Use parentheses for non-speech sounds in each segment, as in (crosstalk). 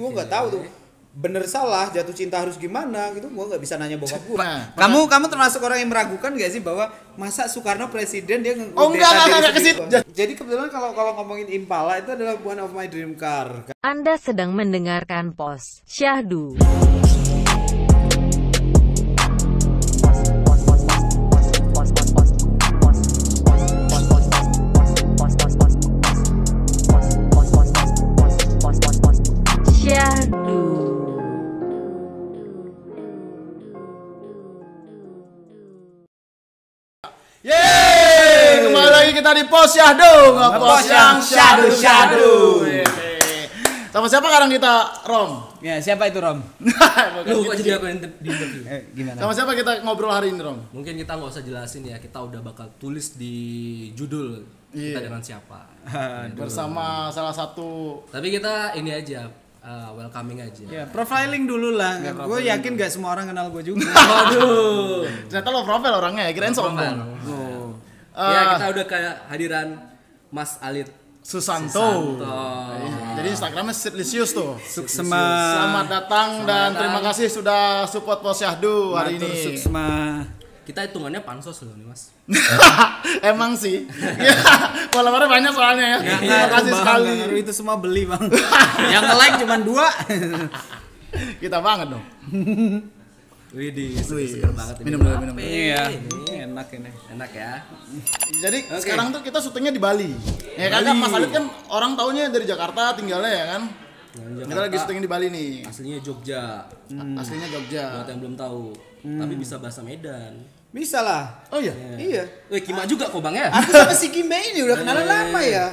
gue nggak tahu tuh bener salah jatuh cinta harus gimana gitu gue nggak bisa nanya bokap gue Nah, kamu kamu termasuk orang yang meragukan gak sih bahwa masa Soekarno presiden dia Oh, enggak, enggak, enggak, ke sendiri, situ. Bang. jadi kebetulan kalau kalau ngomongin Impala itu adalah one of my dream car Anda sedang mendengarkan pos Syahdu. Syahdu. Di pos Syahdu, ngepos yang syahdu-syahdu. Yeay. Sama siapa sekarang kita, Rom? ya siapa itu Rom (laughs) Lu gitu. kok jadi aku yang di interview? eh, gimana Sama siapa kita ngobrol hari ini, Rom? Mungkin kita nggak usah jelasin ya, kita udah bakal tulis di judul Iya. kita dengan siapa. Bersama salah satu Tapi kita ini aja, uh, welcoming aja. ya profiling dulu lah gue yakin gak semua orang kenal gue juga (laughs) Waduh. ternyata lo profil orangnya ya, kirain sombong. oh. Ya Ah. kita udah kehadiran Mas Alit Susanto. Santo. Jadi Instagramnya Sitlisius tuh. suksema Selamat datang dan terima kasih sudah support Pos Syahdu hari Matur ini. suksma Kita hitungannya pansos loh nih Mas. (laughs) Emang sih. Ya, (laughs) followernya banyak soalnya ya. Nggak Terima kasih Bang, sekali. itu semua beli bang (laughs) yang nge-like cuma dua Kita banget dong. Wih di Wih, seger banget ini. minum dulu, minum dulu. iya Ini. enak ini Enak ya. Jadi sekarang tuh kita syutingnya di Bali. Ya kan, kan Mas Alit kan orang taunya dari Jakarta tinggalnya ya kan. Nah, Kita lagi syuting di Bali nih. Aslinya Jogja. Aslinya Jogja. Buat yang belum tahu. Tapi bisa bahasa Medan. bisa lah Oh iya. iya Wih, Kima juga kok Bang ya? aku sama si Kimbe ini udah kenalan lama ya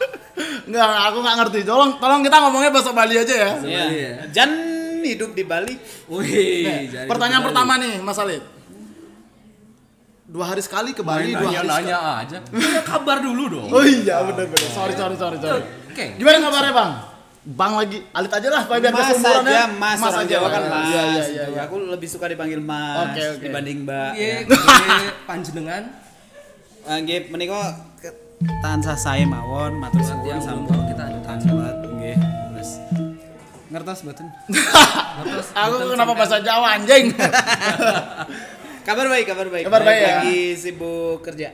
(laughs) Enggak, aku nggak ngerti. Tolong tolong kita ngomongnya bahasa Bali aja ya. Bali ya? Jan hidup di Bali Wih, jadi pertanyaan Bali. pertama nih, Mas Alit. Dua hari sekali ke Bali, dua nanya, hari nanya aja. Tanya kabar dulu dong. Oh iya, benar benar. Sorry, sorry, sorry, sorry. Oke. Gimana kabarnya, Bang? Bang lagi Alit aja lah, biar Mas aja ya. Mas, orang Jawa kan Mas Iya, iya, iya. iya. aku lebih suka dipanggil Mas Oke, oke. dibanding Mbak Iya, ya. ini panjenengan Nggih menika ke- tansah sae mawon matur suwun sampun kita terus ngertos Terus (laughs) Aku kenapa bahasa Jawa anjing? (laughs) kabar baik kabar baik Kabar baik ya? lagi sibuk kerja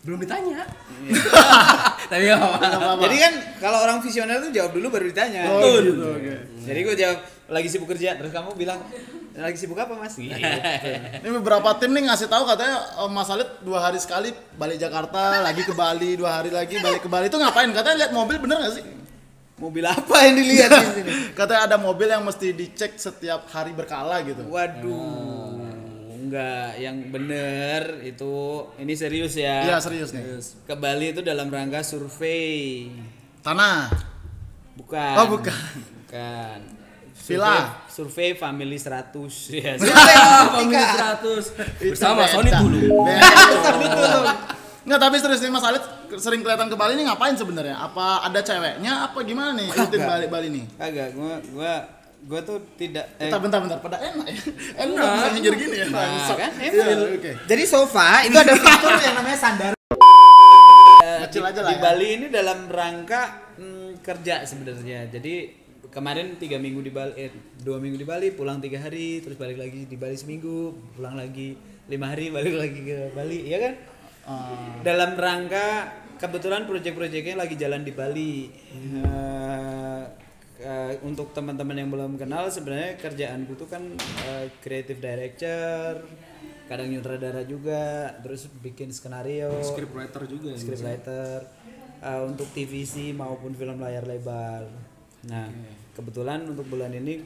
belum ditanya. (laughs) Tapi nggak apa-apa. jadi kan kalau orang visioner tuh jawab dulu baru ditanya Oh, gitu, oke. jadi gue jawab lagi sibuk kerja terus kamu bilang lagi sibuk apa mas Gitu. Ini beberapa tim nih ngasih tahu katanya oh, Mas Alit dua hari sekali balik Jakarta, lagi ke Bali, dua hari lagi balik ke Bali. Itu ngapain? Katanya lihat mobil bener gak sih? Mobil apa yang dilihat di sini (laughs) Katanya ada mobil yang mesti dicek setiap hari berkala gitu. waduh enggak yang bener itu ini serius ya Iya serius nih. ke Bali itu dalam rangka survei Tanah. bukan Oh, bukan. bukan Villa. survei, survei family 100 ya Family 100 bersama Sony beda. dulu. Beda. Nggak, tapi serius nih Mas Alit sering kelihatan ke Bali ini ngapain sebenarnya? Apa ada ceweknya? Apa gimana nih rutin balik Bali nih? kagak gua gua gua tuh tidak eh, Bentar, bentar, bentar. Pada enak ya? Enak bisa nyinggir gini ya? Nah, Bangsat. kan? Iya, Emang. Oke. Jadi sofa itu ada fitur yang namanya sandar. Kecil aja lah Di ya. Bali ini dalam rangka hmm, kerja sebenarnya. Jadi kemarin tiga minggu di Bali, eh, dua minggu di Bali, pulang tiga hari, terus balik lagi di Bali seminggu, pulang lagi lima hari, balik lagi ke Bali, ya kan? Ah. Dalam rangka kebetulan proyek-proyeknya lagi jalan di Bali. Eh, eh, untuk teman-teman yang belum kenal sebenarnya kerjaanku tuh kan eh, creative director, kadang nyutradara juga, terus bikin skenario, Script writer juga. ya. scriptwriter uh, untuk TVC maupun film layar lebar. Nah, kebetulan untuk bulan ini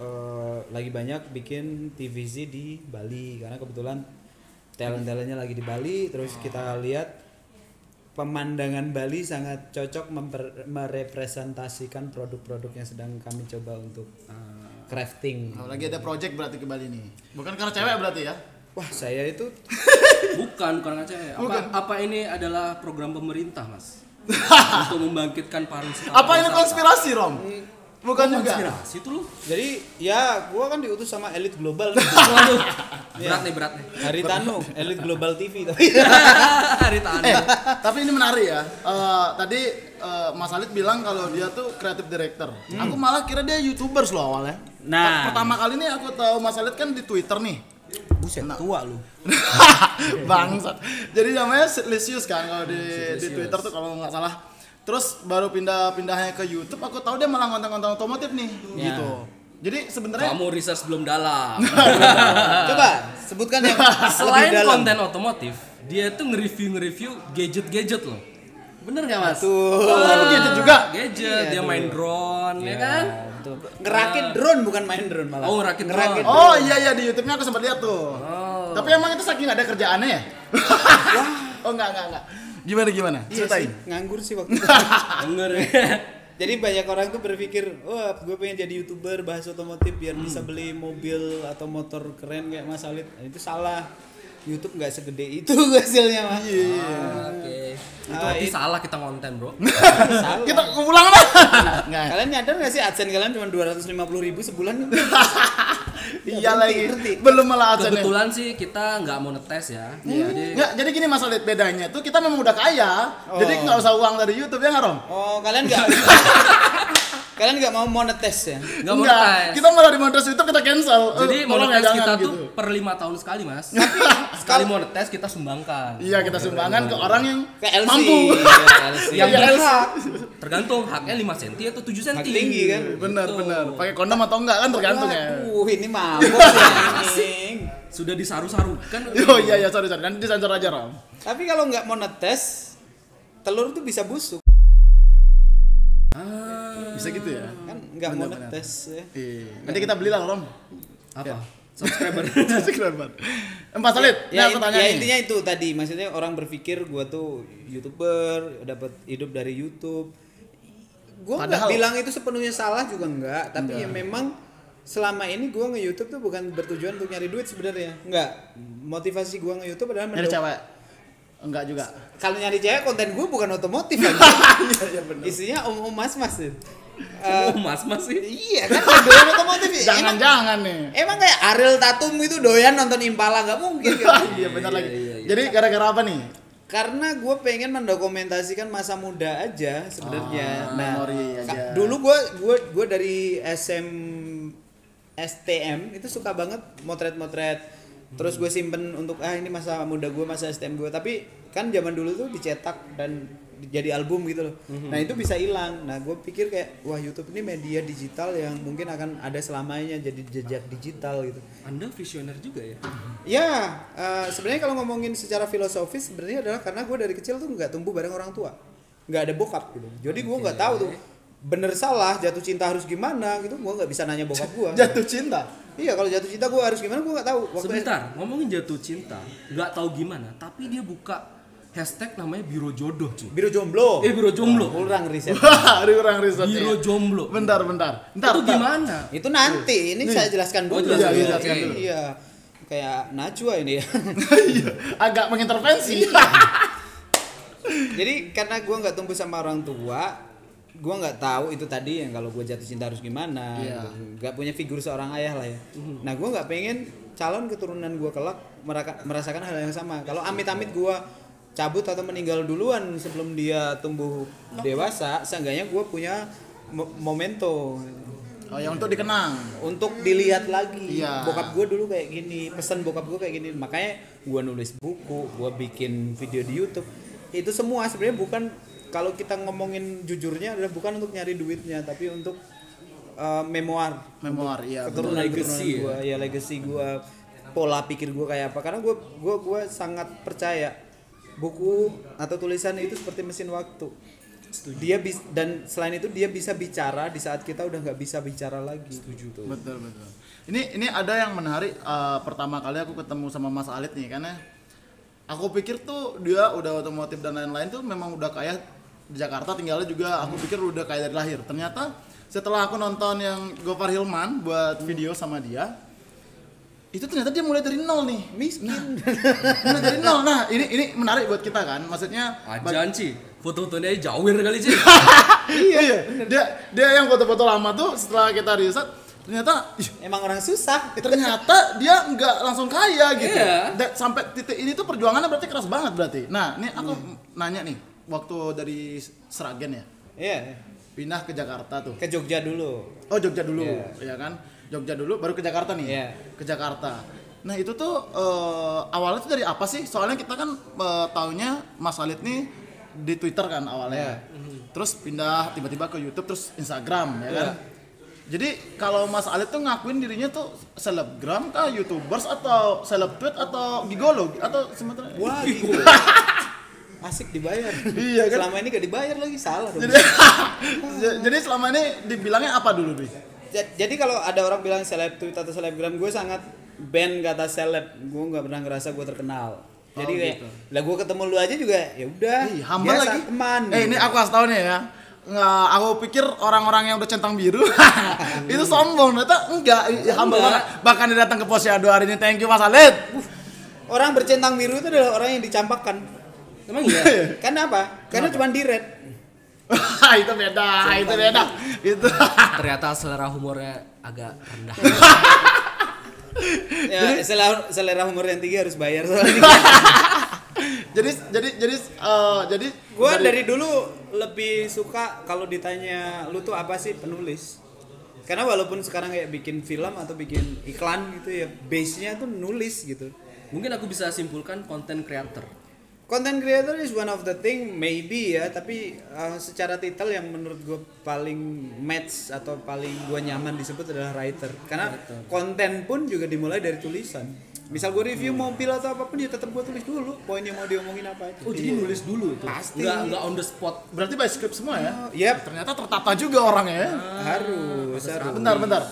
uh, lagi banyak bikin TVC di Bali karena kebetulan talent-talentnya lagi di Bali. Terus kita lihat pemandangan Bali sangat cocok memper- merepresentasikan produk-produk yang sedang kami coba untuk uh, crafting. Oh, lagi ada project berarti ke Bali nih. Bukan karena cewek berarti ya? Wah, saya itu (laughs) Bukan, bukan cewek. Apa, Bukan. apa ini adalah program pemerintah, Mas? (laughs) Untuk membangkitkan pariwisata. Apa ini konspirasi, Rom? Bukan juga. Konspirasi tuh lu. jadi ya gua kan diutus sama elit global nih. (laughs) Waduh. Berat nih, berat nih. Haritano, elit global TV (laughs) tapi. Hari tahan. Eh, tapi ini menarik ya. Eh, tadi eh, Mas Alit bilang kalau dia tuh creative director. Aku malah kira dia YouTubers loh awalnya. Nah. pertama kali nih aku tahu Mas Alit kan di Twitter nih. Buset, tua lu. (laughs) Bangsat. Jadi namanya Lisius kan kalau di di Twitter tuh kalau nggak salah. Terus baru pindah-pindahnya ke YouTube, aku tahu dia malah konten-konten otomotif nih, Ya. gitu. Jadi sebenarnya Kamu research (laughs) belum dalam. Coba sebutkan yang Selain lebih dalam. konten otomotif, dia tuh nge-review nge-review gadget-gadget loh. Bener gak mas? Tuh. Oh, gadget juga. Gadget, dia main drone, ya kan? Tuh. Ngerakit drone bukan main drone malah. Oh, ngerakit drone. Oh iya iya di YouTube-nya aku sempat lihat tuh. Tapi emang itu saking ada kerjaannya ya? (laughs) oh enggak enggak enggak. Gimana gimana? Iya Ceritain. sih, nganggur sih waktu itu. (laughs) Bener. (laughs) Jadi banyak orang tuh berpikir, wah gue pengen jadi youtuber bahas otomotif biar Hmm. bisa beli mobil atau motor keren kayak Mas Alit. Nah, itu salah. YouTube nggak segede itu (laughs) hasilnya mas. Iya. Oke. Itu Ah, berarti it- salah kita konten bro. Salah. Kita ulang lah. Kalian nyadar nggak sih adsense kalian cuma 250 ribu sebulan? Iya Ngerti, lagi. ngerti. Belum malah adsense. Kebetulan sih kita nggak mau netes ya. Jadi Nggak, jadi gini Mas Alit bedanya tuh kita memang udah kaya, jadi Oh. nggak usah uang dari YouTube ya nggak Rom? Oh kalian nggak? (laughs) kalian nggak mau monetes ya? nggak mau Enggak, netes. Kita malah di monetis YouTube kita cancel. Eh, Jadi ya, monetes jangan kita gitu. tuh per lima tahun sekali mas. (laughs) sekali monetes kita sumbangkan. Iya kita sumbangkan ke orang yang Ke LC. mampu. Iya, LC. (laughs) Yang Iya, berhak. Tergantung haknya 5 cm atau 7 cm. Hak tinggi kan? benar Betul. benar. Pakai kondom atau enggak kan tergantung ya. Waduh, ini mabuk ya. Sudah disaru-sarukan. (laughs) Oh iya iya sorry sorry nanti disensor aja Rom. Tapi kalau nggak monetes, telur tuh bisa busuk Ah, Bisa gitu ya. kan nggak monetes ya. Iya. Nanti kita belilah Rom. apa? (laughs) Subscriber. Subscriber. Empat Salit. Ya, Ini aku tanya ya intinya itu tadi, maksudnya orang berpikir gua tuh youtuber, dapat hidup dari YouTube. Gua nggak bilang itu sepenuhnya salah juga enggak, tapi ya memang selama ini gua nge-YouTube tuh bukan bertujuan untuk nyari duit sebenarnya. Enggak. Motivasi gua nge-YouTube adalah Nyari cewek. Enggak juga. kalau nyari cewek konten gue bukan otomotif (laughs) aja. Isinya om om mas mas tuh. Eh, Oh, mas mas sih. iya kan doyan otomotif ya. Emang, Jangan-jangan nih. emang kayak Ariel Tatum itu doyan nonton Impala nggak mungkin kan? (laughs) Iya benar lagi. Jadi gara-gara apa nih? Karena gue pengen mendokumentasikan masa muda aja sebenarnya. Ah, nah, memori aja. dulu gue gue gue dari SM STM itu suka banget motret-motret. Terus gue simpen untuk ah ini masa muda gue masa STM gue. Tapi kan zaman dulu tuh dicetak dan jadi album gitu loh. Nah itu bisa hilang. Nah gue pikir kayak wah YouTube ini media digital yang mungkin akan ada selamanya jadi jejak digital gitu. Anda visioner juga ya? Ya, eh, sebenarnya kalau ngomongin secara filosofis sebenarnya adalah karena gue dari kecil tuh nggak tumbuh bareng orang tua, nggak ada bokap gitu. Jadi gue nggak tahu tuh bener salah jatuh cinta harus gimana gitu. Gue nggak bisa nanya bokap gue. (laughs) Jatuh cinta. iya kalau jatuh cinta gue harus gimana gue nggak tahu. Waktu Sebentar, ngomongin jatuh cinta, nggak tahu gimana, tapi dia buka hashtag namanya biro jodoh cuy. Biro jomblo. Eh biro jomblo. Kurang riset. (laughs) Wah, ada orang riset. Biro jomblo. Bentar, bentar. Bentar, Itu bentar. gimana? Itu nanti. Ini saya jelaskan Oh, dulu. jelaskan Iya, dulu, jelaskan iya. dulu. Iya. Kayak Najwa ini ya. (laughs) Iya, agak mengintervensi. Jadi karena gue nggak tumbuh sama orang tua, gue nggak tahu itu tadi yang kalau gue jatuh cinta harus gimana. Iya. gitu. Nggak punya figur seorang ayah lah ya. Nah gue nggak pengen calon keturunan gue kelak meraka- merasakan hal yang sama. Kalau amit-amit gue cabut atau meninggal duluan sebelum dia tumbuh dewasa, seenggaknya gue punya mo- momento Oh, yang untuk dikenang. untuk dilihat lagi Iya. bokap gue dulu kayak gini pesan bokap gue kayak gini makanya gue nulis buku gue bikin video di YouTube itu semua sebenarnya bukan kalau kita ngomongin jujurnya adalah bukan untuk nyari duitnya tapi untuk uh, memoir Memoir, iya. keturunan Legacy keturunan ya? gue ya legacy gue pola pikir gue kayak apa karena gue gue gue sangat percaya buku atau tulisan itu seperti mesin waktu. Dia bis dan selain itu dia bisa bicara di saat kita udah nggak bisa bicara lagi. Setuju. Betul, betul. Ini ini ada yang menarik eh, pertama kali aku ketemu sama Mas Alit nih karena aku pikir tuh dia udah otomotif dan lain-lain tuh memang udah kaya di Jakarta tinggalnya juga aku pikir udah kaya dari lahir. Ternyata setelah aku nonton yang Gofar Hilman buat video sama dia itu ternyata dia mulai dari nol nih. Miskin. Mulai dari nol. Nah ini ini menarik buat kita kan. Maksudnya Ajan sih. Foto-fotonya jawir kali sih. (laughs) iya iya. Dia dia yang foto-foto lama tuh setelah kita riset ternyata emang orang susah. ternyata dia nggak langsung kaya gitu. Iya. Dan sampai titik ini tuh perjuangannya berarti keras banget berarti. Nah ini aku nanya nih waktu dari Seragen ya? Iya, pindah ke Jakarta tuh. Ke Jogja dulu. oh Jogja dulu. Iya. ya kan Jogja dulu baru ke Jakarta nih. Iya. ke Jakarta. Nah itu tuh eh, awalnya tuh dari apa sih? Soalnya kita kan eh, taunya Mas Alit nih di Twitter kan awalnya. Terus pindah tiba-tiba ke YouTube terus Instagram ya kan? Jadi kalau Mas Alit tuh ngakuin dirinya tuh selebgram kah, youtubers atau seleb tweet atau gigolo? Atau sementara Wah, (laughs) gitu. Asik dibayar. Iya kan? Selama ini gak dibayar lagi salah jadi, (laughs) jadi selama ini dibilangnya apa dulu nih? Ja- Jadi kalau ada orang bilang seleb tweet atau selebgram, gue sangat ban kata seleb. Gue nggak pernah ngerasa gue terkenal. Jadi Oh, gitu. lah gue ketemu lu aja juga, ya udah. Ih, humble biasa, lagi. teman. Eh ini aku kasih tau nih ya. Nggak, aku pikir orang-orang yang udah centang biru (laughs) itu sombong, ternyata enggak, Enggak. banget. Bahkan dia datang ke Posyandu hari ini, thank you Mas Alit. Orang bercentang biru itu adalah orang yang dicampakkan. Emang iya? (laughs) Karena apa? Karena cuma di red. (laughs) itu beda, itu beda. Itu. (laughs) Ternyata selera humornya agak rendah. (laughs) Ya, selera, selera humor yang tinggi harus bayar soalnya. jadi jadi jadi eh, jadi gue dari dulu lebih suka kalau ditanya lu tuh apa sih penulis karena walaupun sekarang kayak bikin film atau bikin iklan gitu ya base nya tuh nulis gitu Mungkin aku bisa simpulkan konten creator. Content creator is one of the thing maybe ya tapi uh, secara titel yang menurut gue paling match atau paling gue nyaman disebut adalah writer karena konten pun juga dimulai dari tulisan misal gue review mobil atau apa pun ya tetap gue tulis dulu poin yang mau diomongin apa itu Oh, jadi nulis dulu tuh. Pasti. Nggak, nggak on the spot. berarti by script semua ya. Yap, Ternyata tertata juga orangnya ya. harus harus Bentar, bentar.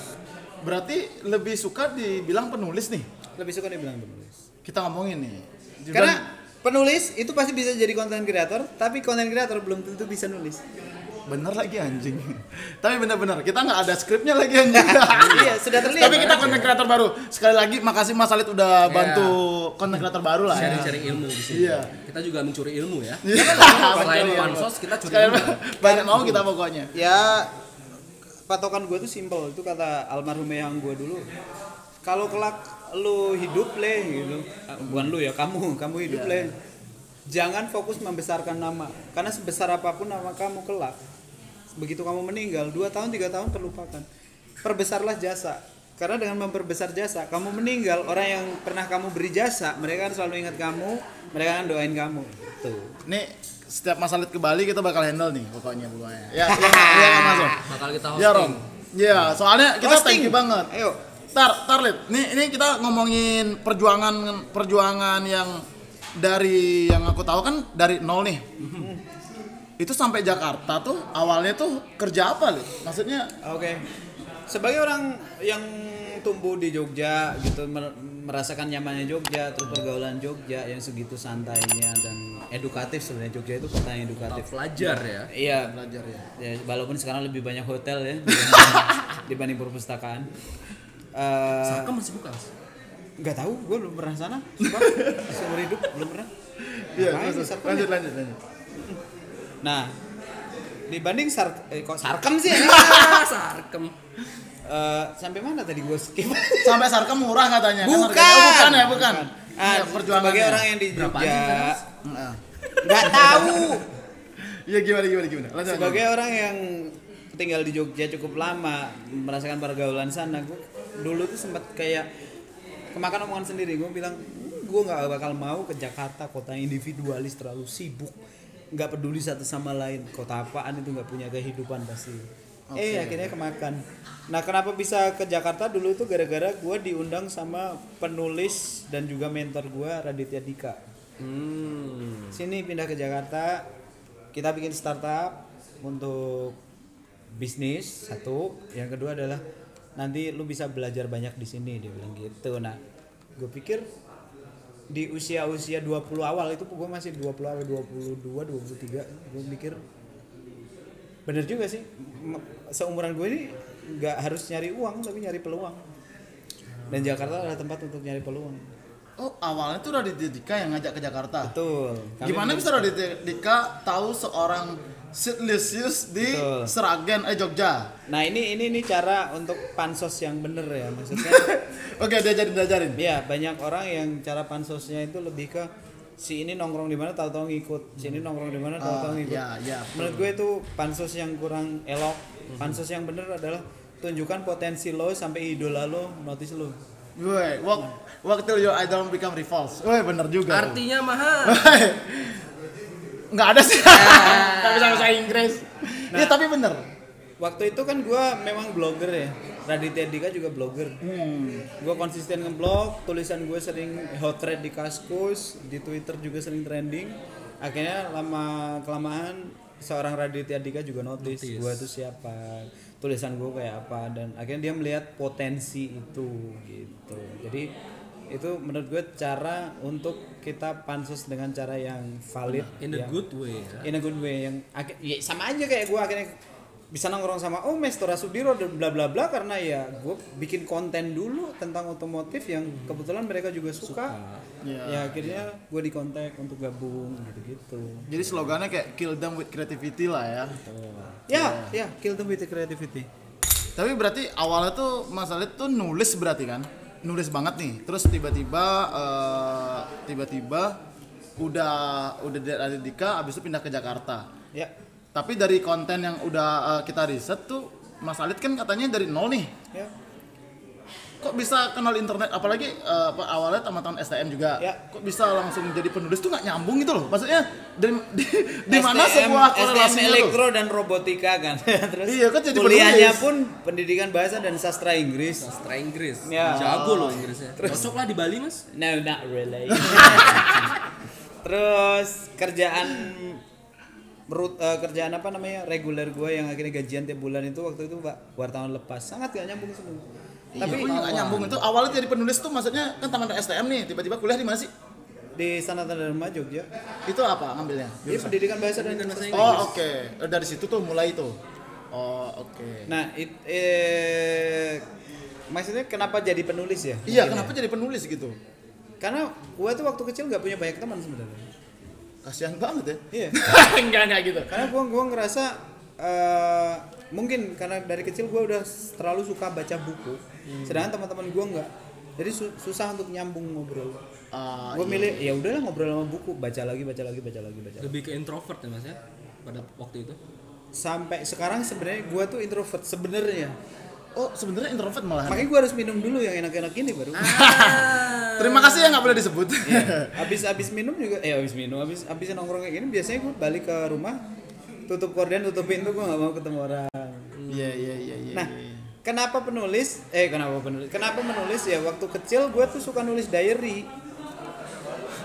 Berarti lebih suka dibilang penulis nih. lebih suka dibilang penulis Kita ngomongin nih. Karena penulis itu pasti bisa jadi konten kreator, tapi konten kreator belum tentu bisa nulis. bener lagi anjing. (laughs) Tapi bener-bener kita nggak ada skripnya lagi anjing. (laughs) iya, sudah terlihat. Tapi kita konten kreator baru. Sekali lagi makasih Mas Alit udah bantu konten kreator baru lah ya. Sharing-sharing ilmu di sini. Iya. Kita juga mencuri ilmu ya. (laughs) Iya. Selain pansos, kita curi ilmu. banyak mau kita pokoknya. Ya patokan gue tuh simpel itu kata almarhum yang gue dulu. Kalau kelak lu hidup leh gitu, Ah, bukan lu ya kamu, (laughs) kamu hidup leh. Jangan fokus membesarkan nama, karena sebesar apa pun nama kamu kelak, begitu kamu meninggal, dua tahun tiga tahun terlupakan. Perbesarlah jasa, karena dengan memperbesar jasa, kamu meninggal, orang yang pernah kamu beri jasa, mereka akan selalu ingat kamu, mereka akan doain kamu. Tuh. Nih setiap Mas Alit ke Bali kita bakal handle nih pokoknya pokoknya. Ya, (laughs) ya, ya kan? Bakal kita Ya hosting. Rom. Ya, soalnya kita Hosting. thank you banget. Ayo. Tar, tar Lid. Nih, ini kita ngomongin perjuangan perjuangan yang dari yang aku tahu kan dari nol nih. Itu sampai Jakarta tuh awalnya tuh kerja apa Lid? Maksudnya Oke. Sebagai orang yang tumbuh di Jogja gitu mer- merasakan nyamannya Jogja, terus pergaulan Jogja yang segitu santainya dan edukatif sebenarnya Jogja itu kota yang edukatif. Pelajar ya. Iya, belajar ya. ya walaupun sekarang lebih banyak hotel ya (laughs) dibanding, dibanding perpustakaan. Eh, Sarkem masih buka. Mas? nggak tahu, gue belum pernah sana. Sumpah, (laughs) seumur hidup belum pernah. Iya, Sarkem lanjut ya? lanjut lanjut. Nah, dibanding sar eh, kok sarkem sih? Ah, (laughs) Sarkem. Eh, sampai mana tadi gue skip? (laughs) Sampai Sarkem murah katanya. kan Bukan. harganya. Oh, bukan ya, bukan. Ah, Iya, perjuangannya. sebagai orang yang di Berapa Jogja, kan, nggak tahu. Iya gimana gimana gimana. Lanjut. sebagai orang yang tinggal di Jogja cukup lama, merasakan pergaulan sana, gue dulu tuh sempat kayak kemakan omongan sendiri. Gue bilang, gue nggak bakal mau ke Jakarta, kota individualis terlalu sibuk, nggak peduli satu sama lain. Kota apaan itu nggak punya kehidupan pasti. Eh akhirnya kemakan. Nah kenapa bisa ke Jakarta dulu itu gara-gara gue diundang sama penulis dan juga mentor gue Raditya Dika. Hmm. Sini pindah ke Jakarta, kita bikin startup untuk bisnis satu, yang kedua adalah nanti lu bisa belajar banyak di sini dia bilang gitu. Nah, gue pikir di usia-usia 20 awal itu gue masih 20 awal 22 23 gue mikir bener juga sih seumuran gue ini nggak harus nyari uang tapi nyari peluang dan Jakarta adalah tempat untuk nyari peluang Oh, awalnya tuh Raditya Dika yang ngajak ke Jakarta. betul Kami Gimana bisa Raditya Dika tahu seorang Sid Lisius di Betul. Seragen eh Jogja? Nah ini ini ini cara untuk pansos yang bener ya maksudnya. (laughs) Oke, diajarin diajarin. ya banyak orang yang cara pansosnya itu lebih ke si ini nongkrong di mana tahu-tahu ngikut si ini nongkrong di mana tahu-tahu Ah, ngikut ya, ya, menurut gue itu pansus yang kurang elok pansus yang bener adalah tunjukkan potensi lo sampai idola lo notice lo Woi, walk, walk till your idol become rivals. Woi, bener juga. Artinya mahal. Nggak ada sih. Nggak bisa bahasa Inggris. Nah. Iya, tapi bener. waktu itu kan gue memang blogger ya Raditya Dika juga blogger Hmm. gue konsisten ngeblog tulisan gue sering hot thread di kaskus di twitter juga sering trending akhirnya lama kelamaan seorang Raditya Dika juga notice, Notice. gue tuh siapa tulisan gue kayak apa dan akhirnya dia melihat potensi itu gitu jadi itu menurut gue cara untuk kita pansus dengan cara yang valid In a yang- good way ya. in a good way yang ya sama aja kayak gue akhirnya bisa nongkrong sama oh Mestora Sudiro dan bla bla bla karena ya gue bikin konten dulu tentang otomotif yang kebetulan mereka juga suka, Iya. ya akhirnya gue dikontak untuk gabung gitu gitu Jadi slogannya kayak kill them with creativity lah ya. ya ya kill them with the creativity Tapi berarti awalnya tuh Mas Alit tuh nulis berarti kan? Nulis banget nih. Terus tiba-tiba eh, tiba-tiba udah udah dari Dika abis itu pindah ke Jakarta. ya Tapi dari konten yang udah eh, kita riset tuh Mas Alit kan katanya dari nol nih. ya Kok bisa kenal internet apalagi apa, awalnya teman-teman STM juga. Ya. Kok bisa langsung jadi penulis tuh nggak nyambung gitu loh. Maksudnya dari di, di (laughs) mana STM sebuah STM korelasinya tuh? elektro dan robotika kan (laughs) terus Iya, kan jadi kuliahnya penulis. pun pendidikan bahasa dan sastra Inggris Sastra Inggris. Ya. Jago loh Inggrisnya. Cocok lah di Bali, Mas. No, not really. (laughs) Terus kerjaan rut, eh, kerjaan apa namanya reguler gue yang akhirnya gajian tiap bulan itu waktu itu pak wartawan lepas sangat gak nyambung semua. Tapi Tapi nggak nyambung itu awalnya jadi penulis tuh maksudnya kan teman STM nih tiba-tiba kuliah di mana sih? di Sanatan Dharma Jogja, Itu apa ngambilnya? dia pendidikan bahasa dan Pendidikan bahasa sastra. Oh oke Eh, dari situ tuh mulai tuh. Oh oke. Nah, it, eh, maksudnya kenapa jadi penulis ya? Iya Mungkin kenapa ya? jadi penulis gitu? Karena gue tuh waktu kecil nggak punya banyak teman sebenarnya. Kasihan banget ya. Iya. (laughs) enggak enggak gitu. karena gua gua ngerasa eh, mungkin karena dari kecil gua udah terlalu suka baca buku sedangkan teman-teman gua nggak jadi su- susah untuk nyambung ngobrol Ah, gue iya. milih ya udahlah ngobrol sama buku baca lagi baca lagi baca lagi baca. Lebih ke introvert ya, Mas ya? Pada waktu itu. sampai sekarang sebenarnya gua tuh introvert sebenarnya Oh sebenarnya introvert malahan. makanya gua harus minum dulu yang enak-enak ini baru Terima kasih ya nggak boleh disebut. Iya. Habis habis minum juga eh habis minum habis habis nongkrong kayak gini biasanya gue balik ke rumah tutup korden tutup pintu gue nggak mau ketemu orang Iya iya iya iya. Nah, kenapa penulis? Eh, kenapa penulis? Kenapa menulis ya? Waktu kecil gue tuh suka nulis diary.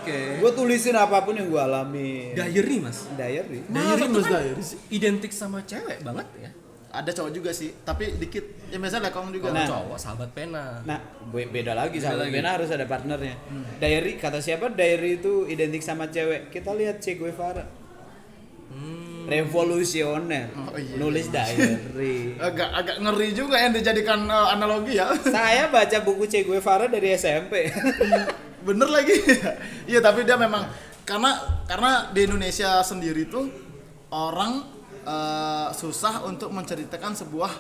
Oke. Gue tulisin apa pun yang gue alami. Diary, Mas. Diary. Masa Diary nulis kan diary sih? identik sama cewek banget ya. Ada cowok juga sih, tapi dikit. Ya biasanya lekong juga. Nah. Cowok sahabat pena. Nah, be- beda lagi Beda sama lagi. Bena harus ada partnernya. Diary kata siapa? Diary itu identik sama cewek. Kita lihat Che Guevara. Hmm. Revolusioner. Oh, iya. Nulis diary. (laughs) Agak agak ngeri juga yang dijadikan eh, analogi ya. (laughs) Saya baca buku Che Guevara dari SMP. (laughs) Bener lagi. Iya tapi dia memang karena karena di Indonesia sendiri tuh orang eh, susah untuk menceritakan sebuah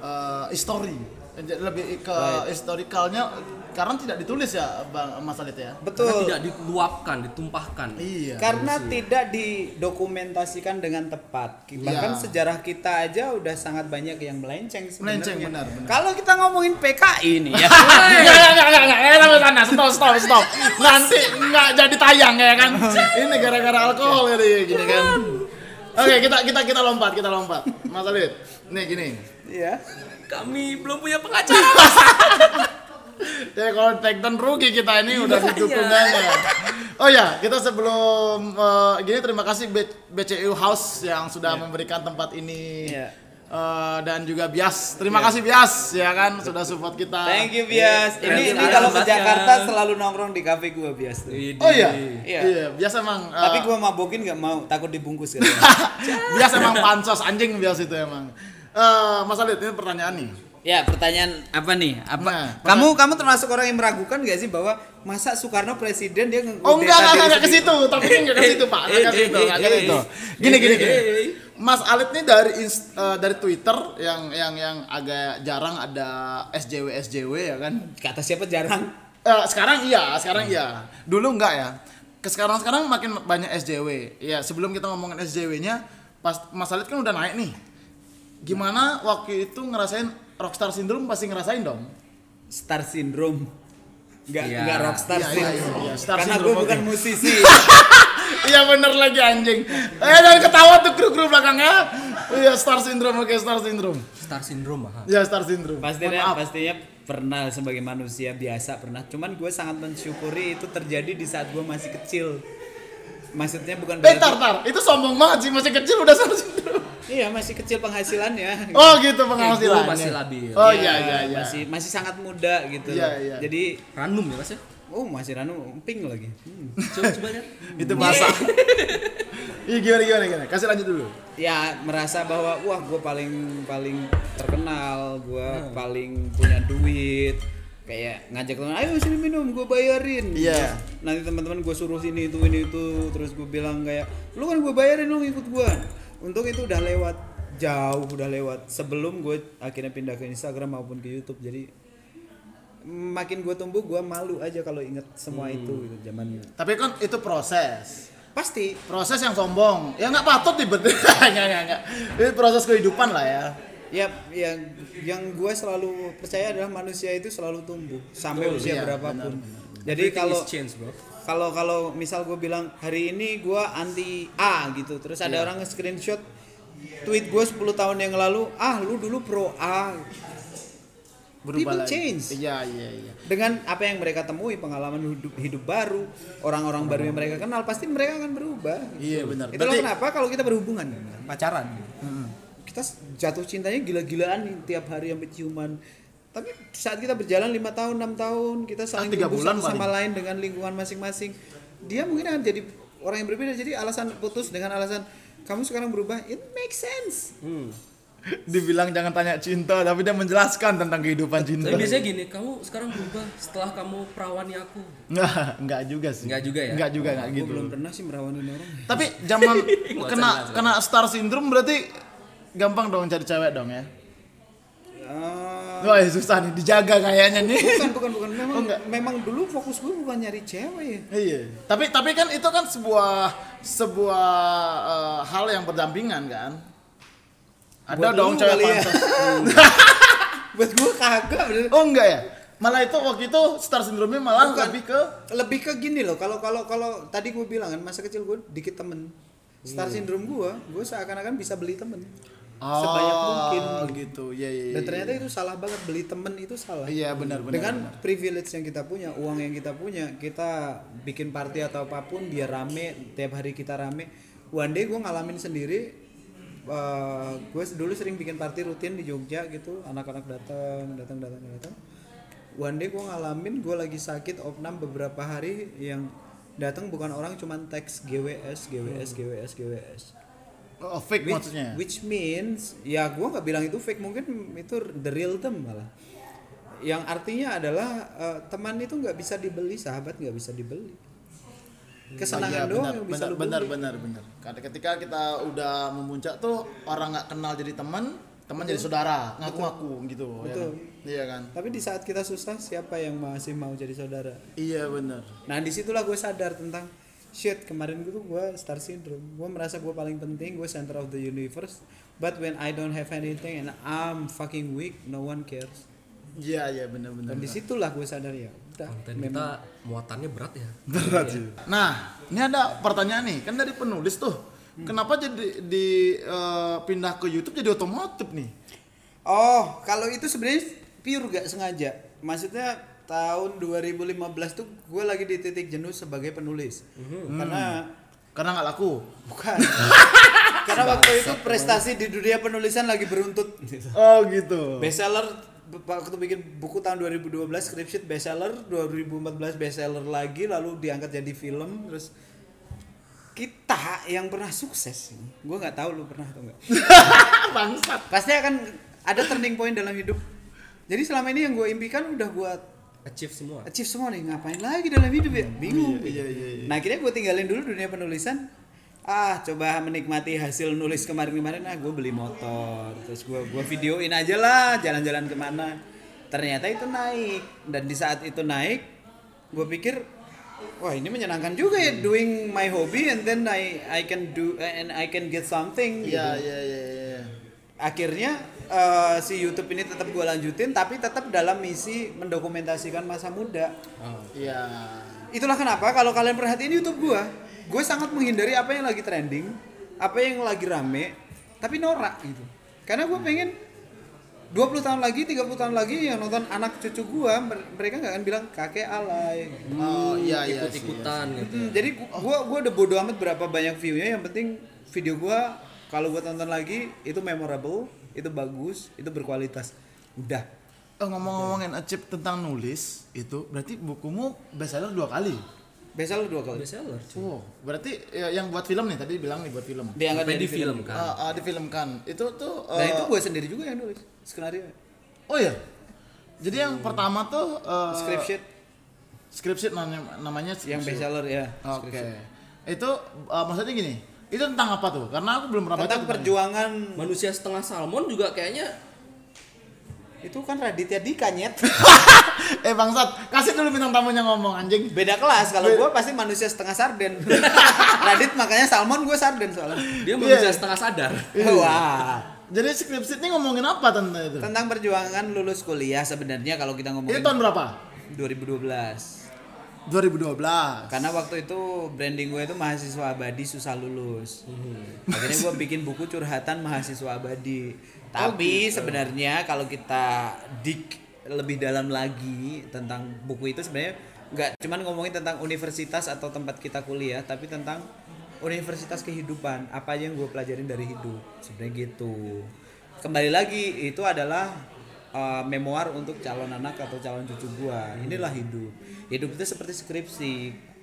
eh, histori. Jadi lebih ke Right. historikalnya karena tidak ditulis ya Bang Mas Alit ya. Karena Betul. tidak diluapkan, ditumpahkan. Iya. Karena tidak didokumentasikan dengan tepat. Bahkan Iya. sejarah kita aja udah sangat banyak yang melenceng sebenarnya. Melenceng, benar, benar. Kalau kita ngomongin PKI nih ya. Enggak, enggak, enggak, sampai sana, stop, stop, stop. Nanti enggak jadi tayang ya kan. (laughs) Ini gara-gara alkohol jadi gini kan. Oke, kita kita kita lompat, kita lompat. Mas Alit, nih gini. Iya. Kami belum punya pengacara. (laughs) Ya kalau take down rugi kita ini udah dukungannya. Oh ya, kita sebelum eh, gini terima kasih B- BCU House yang sudah memberikan tempat ini. Iya. Eh, dan juga Bias. Terima kasih Bias ya kan sudah support kita. Thank you Bias. Thank Ini ini Bias. kalau ke. Jakarta selalu nongkrong di kafe gua Bias tuh. Oh iya. Iya. Iya, biasa emang eh, Tapi gua mabokin nggak mau, takut dibungkus (laughs) kan. biasa emang pansos anjing biasa itu emang. Eh Mas Alit ini pertanyaan nih. ya, pertanyaan apa nih? Apa Nah, kamu kamu termasuk orang yang meragukan gak sih bahwa masa Soekarno presiden dia Oh enggak, enggak, enggak ke situ, tapi enggak ke situ, Pak. Enggak ke situ, enggak ke situ. Gini gini gini. Mas Alit nih dari eh, dari Twitter yang yang yang agak jarang ada SJW SJW ya kan. Kata siapa jarang? Eh, sekarang iya, sekarang iya. Dulu enggak ya. ke sekarang sekarang makin banyak SJW. Ya sebelum kita ngomongin SJW-nya, pas Mas Alit kan udah naik nih. Gimana waktu itu ngerasain rockstar syndrome pasti ngerasain dong. Star Syndrome. Enggak Iya. enggak rockstar Iya, sih. iya, iya, iya. Star Karena Syndrome, gue bukan oke. musisi. (laughs) Iya bener lagi anjing. Eh jangan ketawa tuh kru-kru belakangnya. Iya Star Syndrome oke Star Syndrome. Star syndrome ah. Iya Star Syndrome. Pastinya maaf. pastinya pernah sebagai manusia biasa pernah. Cuman gue sangat mensyukuri itu terjadi di saat gue masih kecil. Maksudnya bukan Eh tar tar, itu sombong banget sih masih kecil udah Syndrome. Iya masih kecil penghasilannya. Oh gitu penghasilannya. Ego masih labil. Oh Iya, iya iya iya. Masih masih sangat muda gitu. Iya, iya. Jadi Random ya mas ya? oh masih Ranu pink lagi. Hmm. Coba coba lihat. (laughs) Itu bahasa. (laughs) Iya gimana gimana gimana. Kasih lanjut dulu. ya merasa bahwa wah gue paling paling terkenal gue paling punya duit kayak ngajak teman ayo sini minum gue bayarin Iya. Terus nanti teman-teman gue suruh sini itu ini itu terus gue bilang kayak lu kan gue bayarin lu ikut gue untuk itu udah lewat jauh udah lewat sebelum gue akhirnya pindah ke Instagram maupun ke YouTube jadi makin gue tumbuh gue malu aja kalau inget semua itu gitu zaman Tapi kan itu proses. pasti Proses yang sombong. Ya nggak patut tiba (laughs) Enggak enggak enggak. Ini proses kehidupan lah ya. Ya, yang yang gue selalu percaya adalah manusia itu selalu tumbuh sampai Betul, usia iya, berapapun. benar, Jadi Everything kalau is change bro. kalau kalau misal gue bilang hari ini gue anti A gitu, terus ada Iya. orang nge-screenshot tweet gue 10 tahun yang lalu, ah lu dulu pro A. People lagi. change. Iya iya iya. Dengan apa yang mereka temui, pengalaman hidup, hidup baru, orang-orang baru yang mereka kenal, pasti mereka akan berubah. Iya benar. Itulah Berarti- kenapa kalau kita berhubungan, pacaran, kita jatuh cintanya gila-gilaan nih tiap hari sampai ciuman. Tapi saat kita berjalan lima tahun, enam tahun, kita saling tiga tumbuh bulan satu sama paling. lain dengan lingkungan masing-masing. Dia mungkin akan jadi orang yang berbeda. Jadi alasan putus dengan alasan kamu sekarang berubah, it makes sense. Hmm. (laughs) Dibilang jangan tanya cinta, tapi dia menjelaskan tentang kehidupan cinta. Tapi biasanya gini, kamu sekarang berubah setelah kamu perawani aku. (laughs) Enggak, enggak juga sih. Enggak juga ya? Enggak juga, enggak Gue gitu. belum pernah sih merawanin orang. Tapi zaman (laughs) Nggak kena kena star syndrome berarti gampang dong cari cewek dong ya. Ah, Wah, susah nih dijaga kayaknya nih. bukan, bukan, bukan. (laughs) Memang, Oh, enggak. memang dulu fokus gue bukan nyari cewek ya. Iya. Tapi tapi kan itu kan sebuah sebuah eh, hal yang berdampingan kan. Ada Buat dong cewek ya. pantas. (laughs) Buat gue kagak. Oh enggak ya? Malah itu waktu itu star syndrome malah Bukan. lebih ke lebih ke gini loh kalau kalau kalau tadi gue bilang kan masa kecil gue dikit temen star syndrome gue gue seakan-akan bisa beli temen sebanyak mungkin gitu. Iya iya. dan iya. ternyata itu salah banget beli temen itu salah Iya benar benar. dengan benar. privilege yang kita punya uang yang kita punya kita bikin party atau apa pun biar rame tiap hari kita rame one day gue ngalamin sendiri eh, gue dulu sering bikin party rutin di Jogja gitu anak-anak datang datang datang datang one day gue ngalamin gue lagi sakit opnam beberapa hari yang datang bukan orang cuman teks GWS GWS GWS GWS Oh, fake which, maksudnya. which means ya gue nggak bilang itu fake mungkin itu the real them malah yang artinya adalah eh, teman itu nggak bisa dibeli sahabat nggak bisa dibeli kesenangan Iya, doang benar, yang bisa benar, lu benar, benar, benar. Karena ketika kita udah memuncak tuh orang nggak kenal jadi teman, teman jadi saudara, ngaku-ngaku gitu. ya Betul. kan? Iya kan? tapi di saat kita susah siapa yang masih mau jadi saudara Iya benar. nah di situlah gue sadar tentang shit kemarin itu gue star syndrome gue merasa gue paling penting gue center of the universe but when I don't have anything and I'm fucking weak no one cares Iya, iya benar benar. dan di situlah gue sadar ya udah Konten memang kita muatannya berat ya. Berat sih. Nah, ini ada pertanyaan nih, kan dari penulis tuh. Kenapa jadi di eh, pindah ke YouTube jadi otomotif nih? Oh, kalau itu sebenarnya pure gak sengaja. Maksudnya tahun 2015 tuh gue lagi di titik jenuh sebagai penulis. Karena Karena nggak laku. bukan. (laughs) Karena waktu itu prestasi di dunia penulisan lagi beruntut. Oh gitu. Bestseller waktu bikin buku tahun 2012 script sheet bestseller, 2014 bestseller lagi lalu diangkat jadi film terus kita yang pernah sukses gue nggak tahu lu pernah atau enggak (laughs) Bangsat. pasti akan ada turning point dalam hidup jadi selama ini yang gue impikan udah gue Achieve semua. achieve semua nih ngapain lagi dalam hidup ya bingung Iya, iya, iya. nah akhirnya gue tinggalin dulu dunia penulisan ah coba menikmati hasil nulis kemarin-kemarin ah gue beli motor terus gue gua videoin aja lah jalan-jalan ke mana ternyata itu naik dan di saat itu naik gue pikir wah ini menyenangkan juga ya doing my hobby and then I I can do and I can get something gitu. Iya iya iya iya. akhirnya eh, si YouTube ini tetap gue lanjutin tapi tetap dalam misi mendokumentasikan masa muda Iya. itulah kenapa kalau kalian perhatiin YouTube gue gue sangat menghindari apa yang lagi trending apa yang lagi rame tapi norak gitu karena gue pengen 20 tahun lagi 30 tahun lagi yang nonton anak cucu gue mereka nggak akan bilang kakek alay Oh iya iya. sih, ikut-ikutan gitu. Hmm, jadi gua gua udah bodo amat berapa banyak view-nya yang penting video gua kalau gua tonton lagi itu memorable, itu bagus, itu berkualitas. Udah. Oh, ngomong-ngomongin Acip tentang nulis itu berarti bukumu bestseller dua kali. Bestseller dua kali. Bestseller. cuy. Oh, berarti ya, yang buat film nih tadi bilang nih buat film. Diangkat jadi di film kan. Ah, ah, difilmkan. Itu tuh Nah, eh, itu gua sendiri juga yang nulis skenario. Oh iya. Jadi yang pertama tuh eh, Script sheet script sheet namanya, namanya yang script sheet. bestseller ya. Oke. sheet. Itu eh, maksudnya gini. Itu tentang apa tuh? Karena aku belum pernah baca Tentang tentang perjuangan Manusia setengah salmon juga kayaknya itu kan Raditya Dika nyet. (laughs) eh bangsat, kasih dulu bintang tamunya ngomong anjing. Beda kelas kalau gua pasti manusia setengah sarden. (laughs) Radit makanya salmon gua sarden soalnya. dia manusia Iya. setengah sadar. Wah. Jadi script sheet ini ngomongin apa tentang itu? Tentang perjuangan lulus kuliah sebenarnya kalau kita Itu ngomongin tahun berapa? 2012. 2012. Karena waktu itu branding gue itu mahasiswa abadi susah lulus. Akhirnya gue bikin buku curhatan mahasiswa abadi. Tapi sebenarnya kalau kita dik lebih dalam lagi tentang buku itu sebenarnya nggak cuman ngomongin tentang universitas atau tempat kita kuliah, tapi tentang universitas kehidupan. Apa aja yang gue pelajarin dari hidup. Sebenarnya gitu. Kembali lagi itu adalah uh, memoir untuk calon anak atau calon cucu gua. Inilah hidup. Hidup itu seperti skripsi.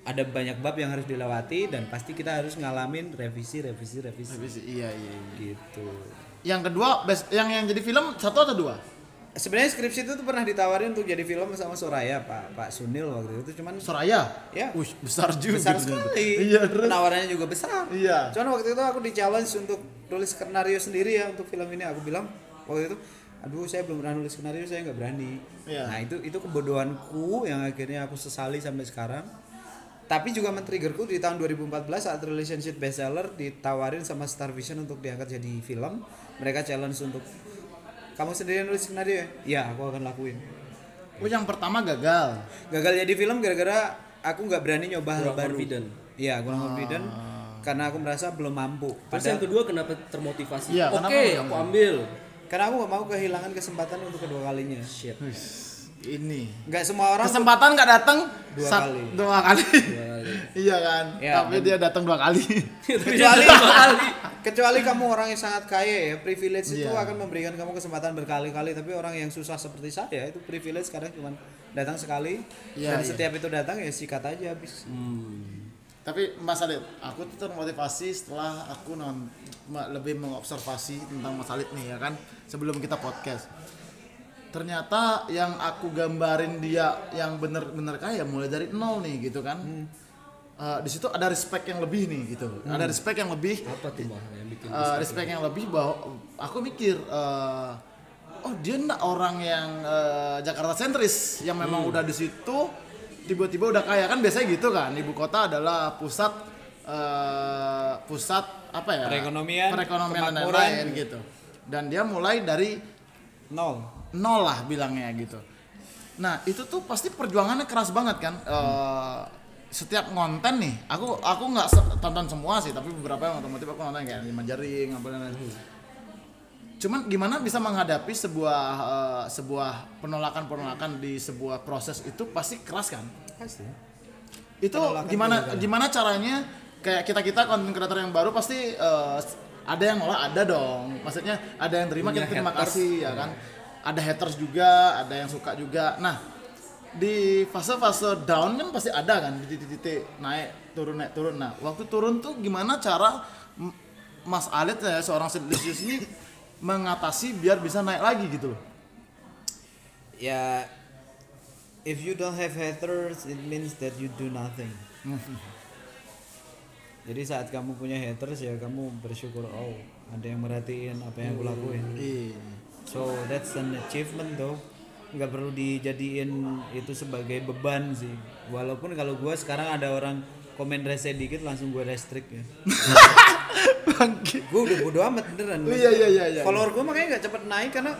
Ada banyak bab yang harus dilewati dan pasti kita harus ngalamin revisi, revisi, revisi. Revisi, Iya, iya, iya. Gitu. Yang kedua, best, yang yang jadi film satu atau dua? Sebenarnya skripsi itu tuh pernah ditawarin untuk jadi film sama Soraya, Pak Pak Sunil waktu itu. Cuman Soraya. Ya. Besar juga. besar ternyata. sekali. Iya. Penawarannya juga besar. Iya. Cuman waktu itu aku di challenge untuk tulis skenario sendiri ya untuk film ini. Aku bilang waktu itu, aduh saya belum pernah nulis skenario, saya nggak berani. Iya. Nah itu itu kebodohanku yang akhirnya aku sesali sampai sekarang. Tapi juga men-triggerku di tahun 2014 saat relationship bestseller ditawarin sama Star Vision untuk diangkat jadi film. Mereka challenge untuk kamu sendiri yang nulis skenario ya? Iya, aku akan lakuin. Oh, yang pertama gagal. Gagal jadi film gara-gara aku nggak berani nyoba hal baru. confident. Iya, kurang confident. Karena aku merasa belum mampu. Terus Padahal- yang kedua kenapa termotivasi? Iya, Oke, kenapa aku ambil. Karena aku nggak mau kehilangan kesempatan untuk kedua kalinya. Shit. Ini. Nggak semua orang Kesempatan nggak datang Dua sat- kali. Dua kali. Dua kali. (laughs) iya kan? Ya, Tapi dia datang dua kali. (laughs) kecuali Dua kali. kecuali kamu orang yang sangat kaya ya privilege itu Iya. akan memberikan kamu kesempatan berkali-kali tapi orang yang susah seperti saya itu privilege kadang cuma datang sekali Iya, dan iya. setiap itu datang ya sikat aja habis Tapi Mas Alit, aku tuh termotivasi setelah aku non lebih mengobservasi tentang Mas Alit nih ya kan sebelum kita podcast. Ternyata yang aku gambarin dia yang bener-bener kaya mulai dari nol nih gitu kan. Eh, di situ ada respect yang lebih nih gitu. Ada respect yang lebih Apa tuh mah yang bikin eh, respect yang lebih bahwa aku mikir eh, oh dia enggak orang yang eh, Jakarta sentris yang memang Hmm. udah di situ tiba-tiba udah kaya kan biasanya gitu kan ibu kota adalah pusat eh, pusat apa ya Perekonomian, perekonomian dan lain-lain gitu dan dia mulai dari nol nol lah bilangnya gitu. Nah itu tuh pasti perjuangannya keras banget kan. Eh, setiap konten nih, aku aku nggak se- tonton semua sih, tapi beberapa yang otomotif aku nonton kayak lima jaring apa dan lain. Cuman gimana bisa menghadapi sebuah eh, sebuah penolakan penolakan di sebuah proses itu pasti keras kan. pasti Itu Penolakan gimana penolakan. gimana caranya kayak kita kita konten kreator yang baru pasti eh, ada yang nolak ada dong. Maksudnya ada yang terima Punya kita terima haters. kasih ya kan. Ada haters juga, ada yang suka juga. Nah, di fase-fase down kan pasti ada kan di titik-titik naik turun naik turun. Nah, waktu turun tuh gimana cara Mas Alit ya seorang Silesius ini mengatasi biar bisa naik lagi gitu loh. ya if you don't have haters it means that you do nothing (laughs) jadi saat kamu punya haters ya kamu bersyukur oh ada yang merhatiin apa yang aku lakuin Iya. so that's an achievement though nggak perlu dijadiin itu sebagai beban sih walaupun kalau gue sekarang ada orang komen rese dikit langsung gue restrict ya. Gue udah bodo amat beneran. Iya, iya, iya, iya. follower gue makanya nggak cepet naik karena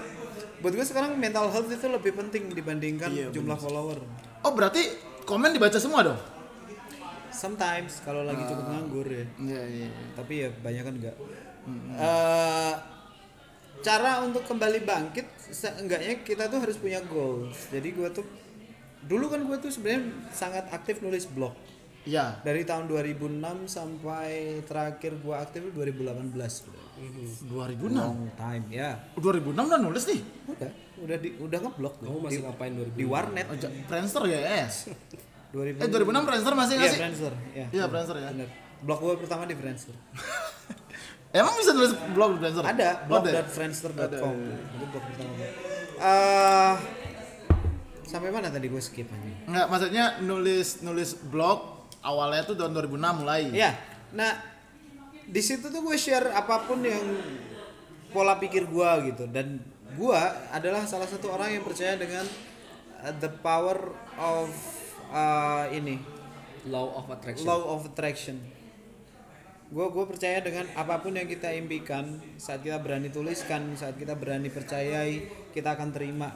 buat gue sekarang mental health itu lebih penting dibandingkan Iya, jumlah follower. Oh berarti komen dibaca semua dong? sometimes kalau lagi cukup nganggur ya. Iya iya. tapi ya banyak kan enggak Eh, cara untuk kembali bangkit seenggaknya kita tuh harus punya goals. Jadi gue tuh dulu kan gue tuh sebenarnya sangat aktif nulis blog Iya. dari tahun 2006 sampai terakhir gue aktif itu 2018 udah. 2006. long time ya 2006 udah nulis nih. udah udah di udah ngeblog gue Kamu masih di, ngapain 2000? di warnet Oh, Friendster ya es. 2000 (laughs) Eh 2006 Friendster masih nggak iya sih? Friendster ya Iya Friendster ya. bener blog gue pertama di Friendster (laughs) Emang bisa nulis blog di Friendster? ada Oh, ada ya? blog.friendster.com itu blog pertama Eh, sampai mana tadi gue skip aja Enggak, maksudnya nulis nulis blog awalnya tuh tahun 2006 mulai. Iya. Nah, di situ tuh gue share apa pun yang pola pikir gue gitu dan gue adalah salah satu orang yang percaya dengan uh, the power of uh, ini Law of attraction. law of attraction. Gue gue percaya dengan apa pun yang kita impikan saat kita berani tuliskan, saat kita berani percayai, kita akan terima.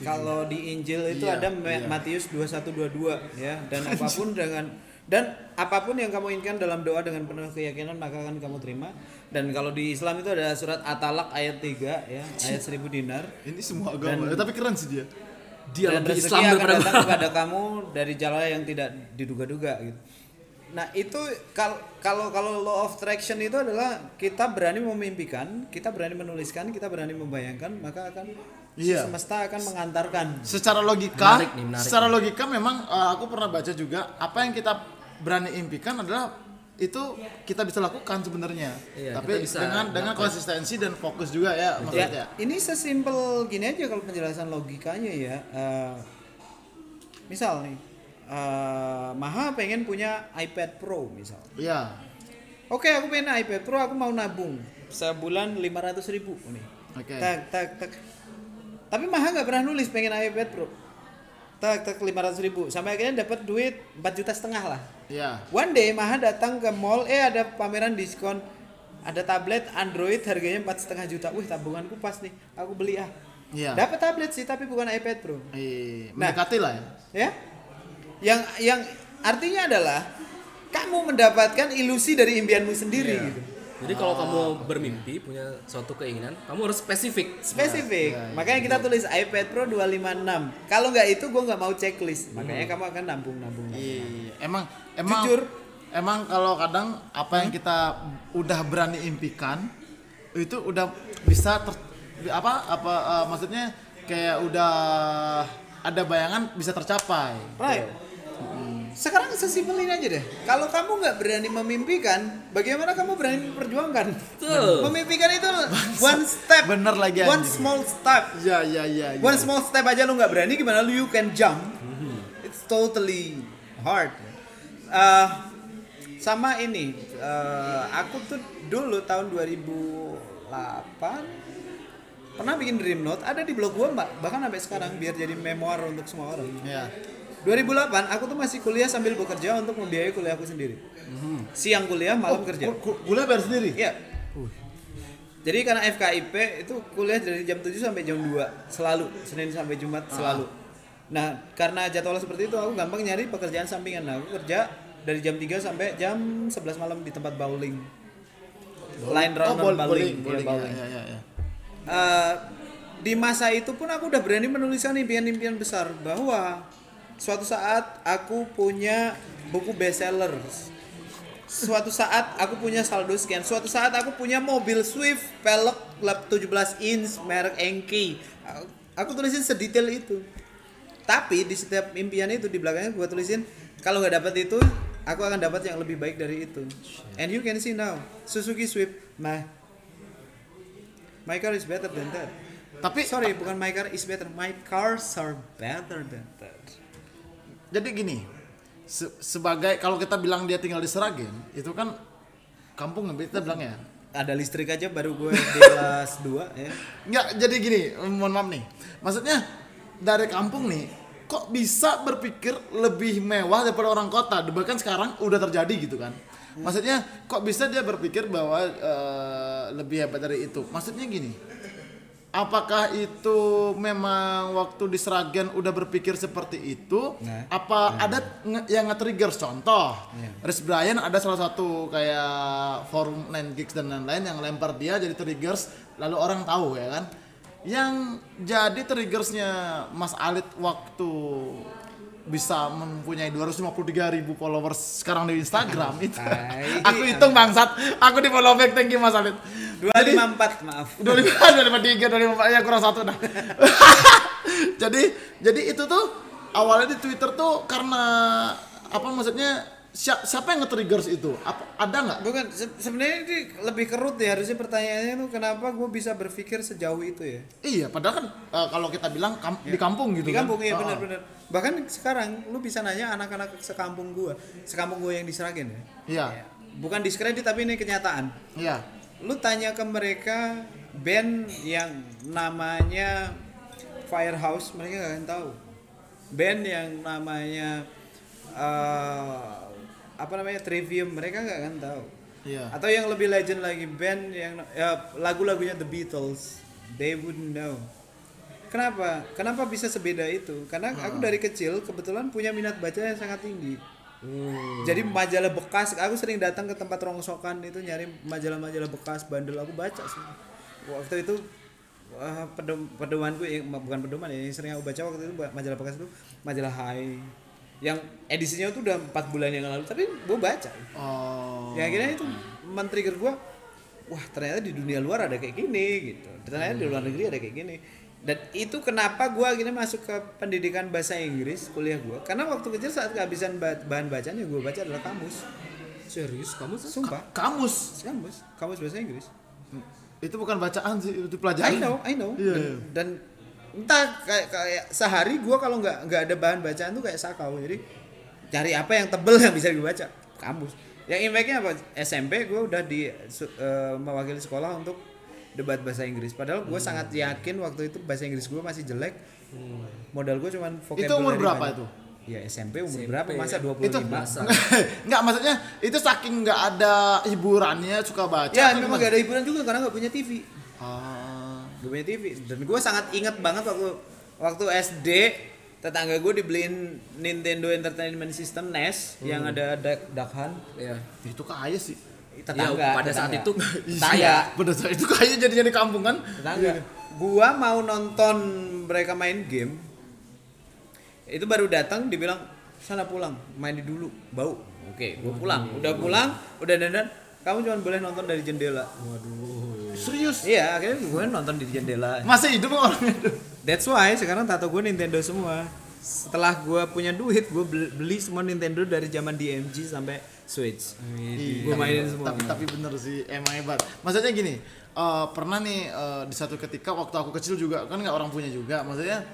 Kalau di Injil itu Iya, ada Ma- Matius 2122 ya dan (laughs) apa pun dengan dan apa pun yang kamu inginkan dalam doa dengan penuh keyakinan maka akan kamu terima. Dan kalau di Islam itu ada surat At-Talaq ayat 3 ya, ayat 1000 dinar. Ini semua agama. Eh, tapi keren sih dia. Dia dan lebih Islam akan daripada datang kepada kamu dari jalan yang tidak diduga-duga gitu. Nah itu kal- kalau kalau law of attraction itu adalah kita berani memimpikan, kita berani menuliskan, kita berani membayangkan, maka akan Iya. semesta akan mengantarkan. Secara logika, Menarik nih, menarik secara logika memang eh, aku pernah baca juga apa yang kita berani impikan adalah itu kita bisa lakukan sebenarnya. Iya, Tapi bisa dengan dengan konsistensi dan fokus juga ya maksudnya. Ya, ini sesimpel gini aja kalau penjelasan logikanya ya. Eh, misal nih, eh, Maha pengen punya iPad Pro misal. Iya. Oke, aku pengen iPad Pro, aku mau nabung sebulan 500 ribu nih. Oke. Tak, tak, tak. Tapi Maha nggak pernah nulis pengen iPad Pro. Tak, tak 500 ribu. Sampai akhirnya dapat duit 4 juta setengah lah. Iya. One day Maha datang ke mall, eh ada pameran diskon. Ada tablet Android harganya empat setengah juta. Wih tabunganku pas nih, aku beli ah. Iya. Dapat tablet sih, tapi bukan iPad Pro. Eh, Nah. mendekati lah ya. Ya? Yang yang artinya adalah kamu mendapatkan ilusi dari impianmu sendiri Iya. gitu. Jadi kalau kamu bermimpi punya suatu keinginan, kamu harus spesifik. spesifik. Ya, ya, Makanya kita tulis iPad Pro 256. Kalau nggak itu gue nggak mau checklist. Makanya kamu akan nabung-nabung. Iya. Emang emang Jujur. Emang kalau kadang apa yang kita udah berani impikan itu udah bisa ter, apa apa eh, maksudnya kayak udah ada bayangan bisa tercapai. Right. Sekarang sesimpel ini aja deh. Kalau kamu nggak berani memimpikan, bagaimana kamu berani memperjuangkan? Betul. Memimpikan itu one step. Bener lagi, One anjing. small step. Ya ya ya. ya. One small step aja lu nggak berani, gimana lu you can jump? It's totally hard. Eh, sama ini, eh, aku tuh dulu tahun 2008 pernah bikin dream note ada di blog gua mbak bahkan sampai sekarang biar jadi memoir untuk semua orang Ya. 2008 aku tuh masih kuliah sambil bekerja untuk membiayai kuliahku sendiri siang kuliah malam kerja Ku- ku- Kuliah bayar sendiri. Iya. Jadi karena FKIP itu kuliah dari jam 7 sampai jam 2 selalu, Senin sampai Jumat selalu. Nah, karena jadwal seperti itu aku gampang nyari pekerjaan sampingan. Nah, aku kerja dari jam 3 sampai jam 11 malam di tempat bowling. Line Oh, round bol- bowling, bowling, Iya, bowling. bowling. Ya, ya, ya. Eh, di masa itu pun aku udah berani menuliskan impian-impian besar bahwa suatu saat aku punya buku bestseller. Suatu saat aku punya saldo sekian. Suatu saat aku punya mobil Swift velg lap 17 inch merek Enki. Aku, aku tulisin sedetail itu. Tapi di setiap impian itu di belakangnya gue tulisin kalau nggak dapat itu aku akan dapat yang lebih baik dari itu. And you can see now Suzuki Swift, my my car is better than that. Tapi Sorry, bukan my car is better. My cars are better than that. Jadi gini, se- sebagai kalau kita bilang dia tinggal di Seragen, itu kan kampung kita bilang ya. Ada listrik aja baru gue di kelas (laughs) 2 ya. Enggak, jadi gini, mohon maaf nih. Maksudnya dari kampung nih kok bisa berpikir lebih mewah daripada orang kota bahkan sekarang udah terjadi gitu kan maksudnya kok bisa dia berpikir bahwa eh, lebih hebat dari itu maksudnya gini apakah itu memang waktu di Seragen udah berpikir seperti itu? Nah. apa ada nge- yang nge-trigger? Contoh Iya. Rich Brian ada salah satu kayak forum 9 gigs dan lain-lain yang lempar dia jadi triggers lalu orang tahu ya kan? Yang jadi triggersnya Mas Alit waktu bisa mempunyai 253 ribu followers sekarang di Instagram itu. (laughs) aku hitung bangsat. Aku di follow back. Thank you Mas Alit 254 maaf. 25 25 3 25 ya kurang satu dah (laughs) jadi jadi itu tuh awalnya di Twitter tuh karena apa maksudnya siapa, siapa yang nge-triggers itu apa ada nggak Bukan se- sebenarnya ini lebih kerut ya harusnya pertanyaannya tuh kenapa gue bisa berpikir sejauh itu ya? iya padahal kan eh, kalau kita bilang kam- di kampung gitu Di kan kampung ya Oh, oh. benar-benar. Bahkan sekarang lu bisa nanya anak-anak sekampung gua, sekampung gua yang di Seragen ya. iya Bukan diskredit tapi ini kenyataan. iya Lu tanya ke mereka band yang namanya Firehouse mereka gak akan tahu. Band yang namanya eh, apa namanya Trivium mereka gak akan tahu. iya Atau yang lebih legend lagi band yang ya, lagu-lagunya The Beatles, they wouldn't know. Kenapa? Kenapa bisa sebeda itu? Karena aku dari kecil kebetulan punya minat baca yang sangat tinggi. Jadi majalah bekas, aku sering datang ke tempat rongsokan itu nyari majalah-majalah bekas bandel aku baca sih. Waktu itu eh, pedom, pedomanku yang bukan pedoman ya, yang sering aku baca waktu itu majalah bekas itu majalah High yang edisinya tuh udah empat bulan yang lalu tapi gue baca. Oh. Ya akhirnya itu men-trigger gue wah ternyata di dunia luar ada kayak gini gitu. Ternyata di luar negeri ada kayak gini dan itu kenapa gue akhirnya masuk ke pendidikan bahasa Inggris kuliah gue karena waktu kecil saat kehabisan ba- bahan bacaan yang gue baca adalah kamus. Serius? Kamu sumpah. kamus? Kamus. Kamus bahasa Inggris. Itu bukan bacaan sih itu I pelajaran know I know. Iya, dan, iya. dan entah kayak, kayak sehari gue kalau nggak nggak ada bahan bacaan tuh kayak sakau. Jadi cari apa yang tebel yang bisa dibaca. Kamus. Yang impactnya apa? SMP gue udah di eh, mewakili sekolah untuk debat bahasa Inggris. Padahal gue sangat yakin waktu itu bahasa Inggris gue masih jelek. Modal gue cuman vocabulary Itu umur berapa banyak. itu? ya SMP umur SMP, berapa? Masa 25 itu masa. (laughs) (laughs) nggak maksudnya itu saking nggak ada hiburannya suka baca ya memang gimana? gak ada hiburan juga karena nggak punya TV Ah, gue punya TV dan gue sangat ingat banget waktu waktu SD tetangga gue dibeliin Nintendo Entertainment System NES yang ada Duck Hunt ya itu kaya sih tetangga Ya, pada saat tetangga. itu (laughs) tetangga pada saat itu kaya jadinya di kampung kan? Tetangga. Gua mau nonton mereka main game. Itu baru datang dibilang sana pulang main di dulu bau. Oke gua pulang. Udah pulang udah dandan kamu cuma boleh nonton dari jendela. Serius? Iya akhirnya gue nonton di jendela. Masih hidup itu? That's why sekarang tato gue Nintendo semua. Setelah gue punya duit, gue beli, beli semua Nintendo dari zaman DMG sampai Switch. Gue mainin semua. tapi tapi bener sih emang hebat maksudnya gini eh, pernah nih eh, di satu ketika waktu aku kecil juga kan nggak orang punya juga maksudnya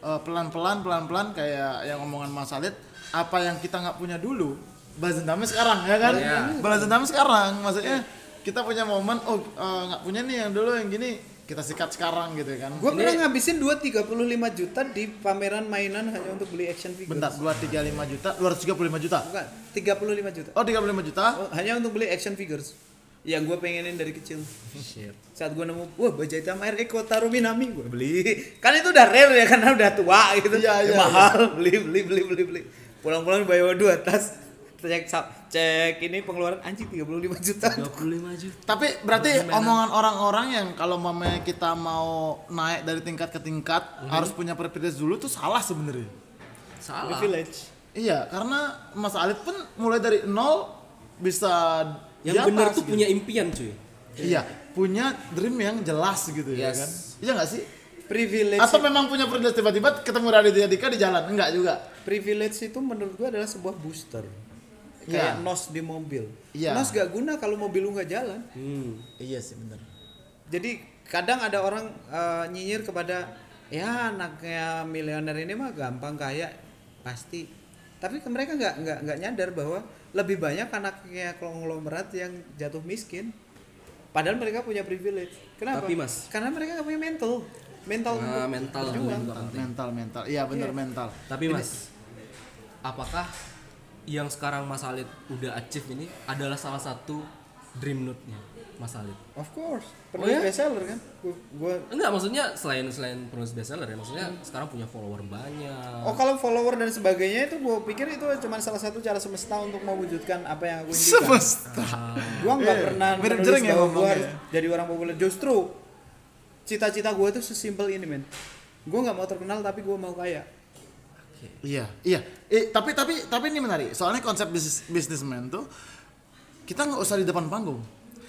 eh, pelan-pelan pelan-pelan kayak yang omongan Mas Alit apa yang kita nggak punya dulu balas dendamnya sekarang ya kan Iya. balas dendamnya sekarang maksudnya kita punya momen oh nggak punya nih yang dulu yang gini kita sikat sekarang gitu kan Gue pernah ngabisin 2 35 juta di pameran mainan hanya untuk beli action figure. bentar 235 juta 235 juta Bukan, 35 juta. oh 35 juta Oh, hanya untuk beli action figures. Yang gue pengenin dari kecil. Shit. Saat gue nemu, wah baju hitam air Eko Taro Minami, gue beli. Kan itu udah rare ya karena udah tua gitu. Iya, Ya, iya, mahal, beli beli beli beli beli. Pulang-pulang bawa dua tas. Cek cek ini pengeluaran anjing 35 juta. 25 juta Tapi berarti omongan orang-orang yang kalau mamanya kita mau naik dari tingkat ke tingkat harus punya privilege dulu tuh salah sebenarnya. salah Privilege. Iya, karena Mas Alit pun mulai dari nol bisa yang benar tuh gitu. punya impian cuy Iya, punya dream yang jelas gitu ya Yes. kan. Iya nggak sih? Privilege. Atau memang punya privilege tiba-tiba ketemu Raditya Dika di jalan? Enggak juga. privilege itu menurut gue adalah sebuah booster. Kayak Iya. nos di mobil. Iya. Nos gak guna kalau mobil lu nggak jalan. hmm. Iya sih bener. Jadi kadang ada orang eh, nyinyir kepada ya anaknya miliuner ini mah gampang kaya pasti. Tapi ke mereka nggak nggak nggak nyadar bahwa lebih banyak anaknya konglomerat yang jatuh miskin. Padahal mereka punya privilege. Kenapa? Tapi, Mas- Karena mereka nggak punya mental. mental Nah, mental penting. mental mental iya bener mental Tapi Mas, apakah yang sekarang Mas Alid udah achieve ini adalah salah satu dream note-nya Mas Alid? of course Oh penulis ya? bestseller kan gua, gua Enggak, maksudnya selain selain penulis bestseller ya, maksudnya sekarang punya follower banyak. Oh kalau follower dan sebagainya itu gue pikir itu cuma salah satu cara semesta untuk mewujudkan apa yang aku impikan. semesta Gue nggak Eh, pernah mirip menulis jering ya bahwa gue harus jadi orang populer. Justru cita-cita gue tuh sesimpel ini men. Gue nggak mau terkenal tapi gue mau kaya. Iya, iya. Eh, tapi tapi tapi ini menarik. Soalnya konsep bisnis businessman tuh kita nggak usah di depan panggung.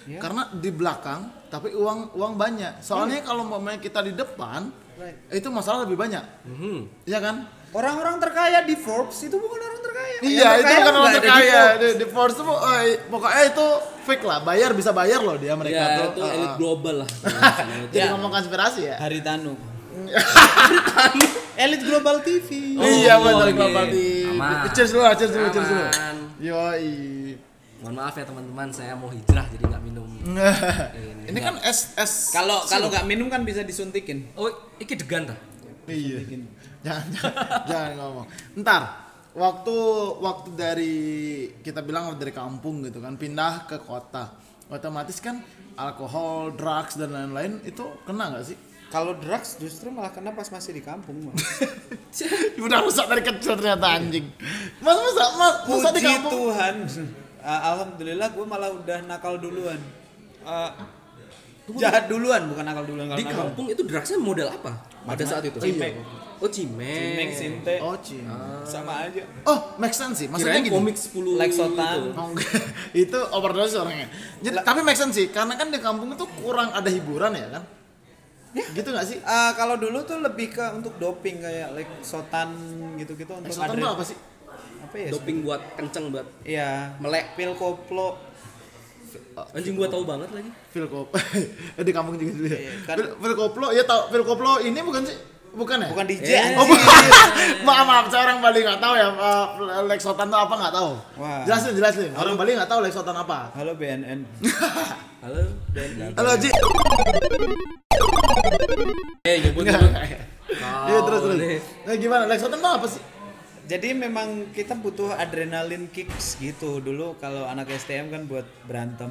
Iya. Karena di belakang tapi uang uang banyak. Soalnya kalau umpamanya kita di depan Right. itu masalah lebih banyak. Mhm. Iya kan? Orang-orang terkaya di Forbes itu bukan orang terkaya. Iya, itu terkaya kan orang terkaya. Di, di Forbes tuh eh, pokoknya itu fake lah. Bayar bisa bayar loh dia mereka Ya, tuh. itu Ah, elit global lah. (laughs) Jadi Ya. ngomong konspirasi ya. Haritanu. (laughs) Elit Global TV. iya, Oh, benar oke. global di. Aman. Cheers dulu, cheers dulu, cheers dulu. Yoi. Mohon maaf ya teman-teman, saya mau hijrah jadi nggak minum. (laughs) Ini Nggak. kan es es Kalau kalau nggak minum kan bisa disuntikin. Oh, iki degan dah. Iya. (laughs) Jangan, jangan, jangan ngomong. Ntar waktu waktu dari kita bilang dari kampung gitu kan pindah ke kota, otomatis kan alkohol, drugs dan lain-lain itu kena nggak sih? Kalau drugs justru malah kena pas masih di kampung. Mas. (laughs) Udah rusak dari kecil ternyata anjing. Mas masa mas masa di kampung? Tuhan. Ah, Alhamdulillah gue malah udah nakal duluan. Ah, jahat duluan bukan nakal duluan Di nakal. kampung itu drugsnya model apa? Pada saat itu. Cimek. Oh, cimek. Cimek, sinte, Oh cing. sama aja. Oh make sense sih. Maksudnya Kirain gini. komik 10 Lexotan. (laughs) itu. Oh, itu overdosis orangnya. Jadi tapi make sense sih karena kan di kampung itu kurang ada hiburan ya kan? Gitu nggak sih? Ah, kalau dulu tuh lebih ke untuk doping kayak Lexotan gitu-gitu untuk adren- tuh apa sih? Apa ya? Doping buat kenceng buat Iya, melek. pil koplo. Anjing gua tahu banget lagi. Filkop (laughs) di kampung juga dulu ya. Iya, kan. Fil- Filkoplo ya tau Filkoplo ini bukan sih? Bukan ya? Bukan DJ. Eh. Oh, (laughs) maaf maaf saya orang Bali nggak tahu ya uh, Lexotan tuh apa nggak tahu. Wah. Jelasin jelasin. Orang Bali nggak tahu Lexotan apa. Halo BNN. (laughs) Halo, dan Halo Ji. Eh, nyebut. Iya terus terus. Nah gimana Lexotan tuh apa sih? Jadi memang kita butuh adrenalin kicks gitu dulu kalau anak STM kan buat berantem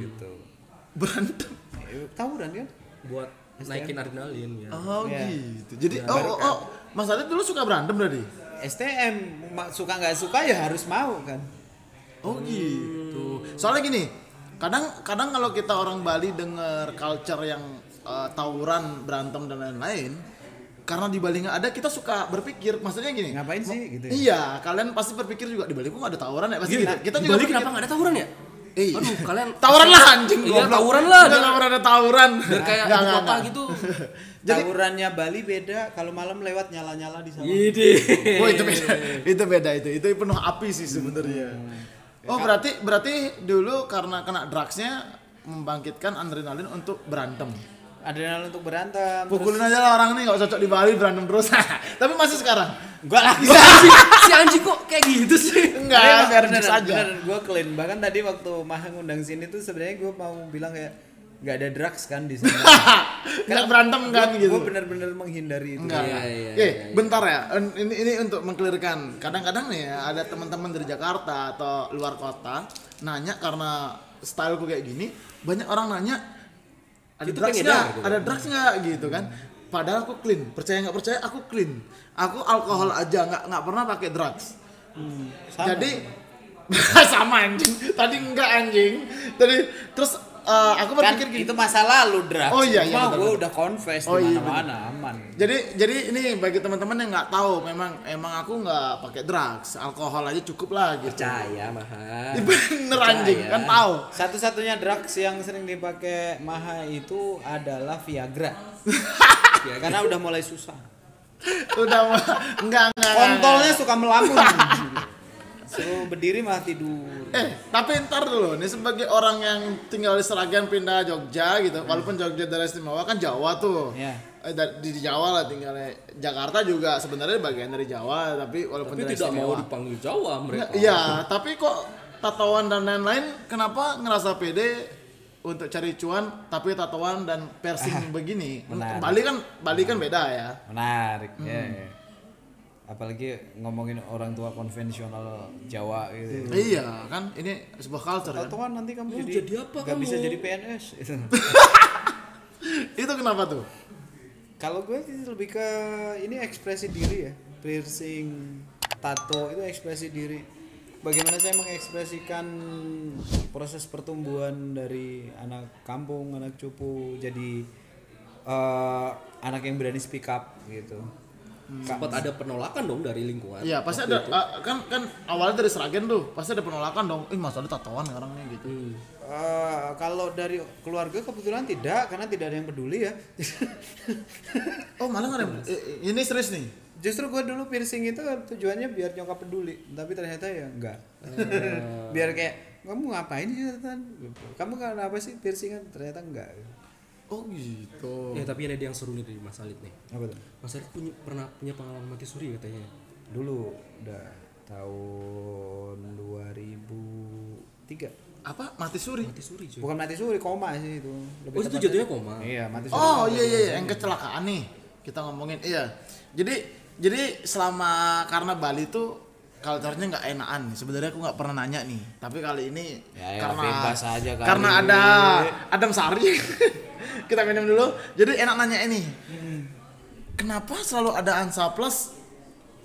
gitu-gitu. Berantem. Eh, Tawuran kan? buat naikin adrenalin ya. Oh Iya. gitu. Jadi Ya, oh, oh, oh Mas Adit dulu suka berantem berarti? STM suka nggak suka ya harus mau kan. Oh gitu. Soalnya gini, kadang kadang kalau kita orang Bali denger culture yang eh, tawuran, berantem dan lain-lain, karena di Bali nggak ada, kita suka berpikir, maksudnya gini. Ngapain sih "Mo- gitu ya?" Iya, kalian pasti berpikir juga di Bali kok nggak ada tawuran ya pasti gitu. Kita di juga Bali berpikir, kenapa nggak ada tawuran ya? Eh, Aduh, kalian tawuran lah anjing Iya, goblok. tawuran lah. Udah nggak pernah ada tawuran. Biar kayak Nggak, ibu nggak, kota nggak. gitu. (laughs) Jadi- Tawurannya Bali beda kalau malam lewat nyala-nyala di sana. Ide. (laughs) Oh itu beda, itu beda itu, itu penuh api sih sebenarnya. Oh berarti berarti dulu karena kena drugsnya membangkitkan adrenalin untuk berantem. Adrenalin untuk berantem. Pukulin aja lah orang nih nggak cocok di Bali berantem terus. (laughs) Tapi masih sekarang. Enggak lagi. (laughs) si anjing, si anjing kok kayak gitu sih? Enggak, bener, bener aja. gue clean. Bahkan tadi waktu Maha ngundang sini tuh sebenarnya gue mau bilang kayak nggak ada drugs kan di sana. (laughs) Nggak berantem kan gitu. Gue bener-bener menghindari itu. Enggak. Iya, iya, Eh, iya, bentar ya. Ini ini untuk mengklirkan. Kadang-kadang nih ya, ada teman-teman dari Jakarta atau luar kota nanya karena styleku kayak gini, banyak orang nanya ada Itu drugs nggak? gitu. Ada drugs nggak gitu kan? Padahal aku clean. Percaya nggak percaya aku clean. Aku alkohol aja nggak nggak pernah pakai drugs. Sama. Jadi (laughs) sama anjing. Tadi enggak anjing. Tadi terus eh, aku kan berpikir gini. itu masa lalu drugs. Oh iya, iya, Cuma gue udah confess Oh di iya, mana-mana aman. Jadi jadi ini bagi teman-teman yang nggak tahu memang emang aku nggak pakai drugs, alkohol aja cukup lah gitu. Percaya, Maha. Ih, (laughs) Bener anjing kan tahu. Satu-satunya drugs yang sering dipakai Maha itu adalah Viagra. Iya, (laughs) Karena udah mulai susah. Udah (laughs) enggak enggak. Kontolnya suka melamun. Suruh berdiri malah tidur. Eh, tapi ntar dulu nih sebagai orang yang tinggal di Seragen pindah Jogja gitu, walaupun Jogja daerah istimewa kan Jawa tuh. Iya. Eh, di Jawa lah tinggalnya. Jakarta juga sebenarnya bagian dari Jawa, tapi walaupun Tapi daerah tidak mau istimewa. dipanggil Jawa mereka. Iya, tapi kok tatoan dan lain-lain kenapa ngerasa pede untuk cari cuan tapi tatoan dan piercing (laughs) begini. menarik. Bali kan Bali kan beda ya. menarik ya, ya. Apalagi ngomongin orang tua konvensional Jawa gitu Iya kan ini sebuah culture kan. Tatoan nanti kamu jadi, jadi apa kamu? bisa jadi PNS itu. (laughs) Itu kenapa tuh? Kalau gue sih lebih ke ini ekspresi diri ya, piercing, tato itu ekspresi diri. Bagaimana saya mengekspresikan proses pertumbuhan dari anak kampung, anak cupu jadi eh, anak yang berani speak up gitu. Sempat ada penolakan dong dari lingkungan Iya pasti ada ah, kan kan awalnya dari Seragen tuh pasti ada penolakan dong. Ih mas ada tatoan sekarang nih gitu. Eh, kalau dari keluarga kebetulan tidak karena tidak ada yang peduli ya. (laughs) Oh malah nggak ada. yang- eh, Ini serius nih. Justru gue dulu piercing itu tujuannya biar nyokap peduli, tapi ternyata ya enggak. (laughs) biar kayak kamu ngapain sih Tan? Gitu. Kamu kenapa sih piercingan? Ternyata enggak. Oh gitu. ya tapi ada yang seru nih dari Mas Alit nih Apa tuh? Mas Alit punya pernah punya pengalaman mati suri katanya Dulu udah tahun 2003. Apa mati suri? mati suri cuy Bukan mati suri, koma sih itu. oh itu jatuhnya koma Iya, mati suri. Oh iya iya iya, yang kecelakaan nih kita ngomongin iya. Jadi jadi selama karena Bali tuh culture-nya nggak enakan nih. Sebenarnya aku nggak pernah nanya nih. Tapi kali ini Ya, ya, karena bebas aja kali. karena ada Adam Sari (laughs) kita minum dulu. Jadi enak nanya ini. Kenapa selalu ada Ansa Plus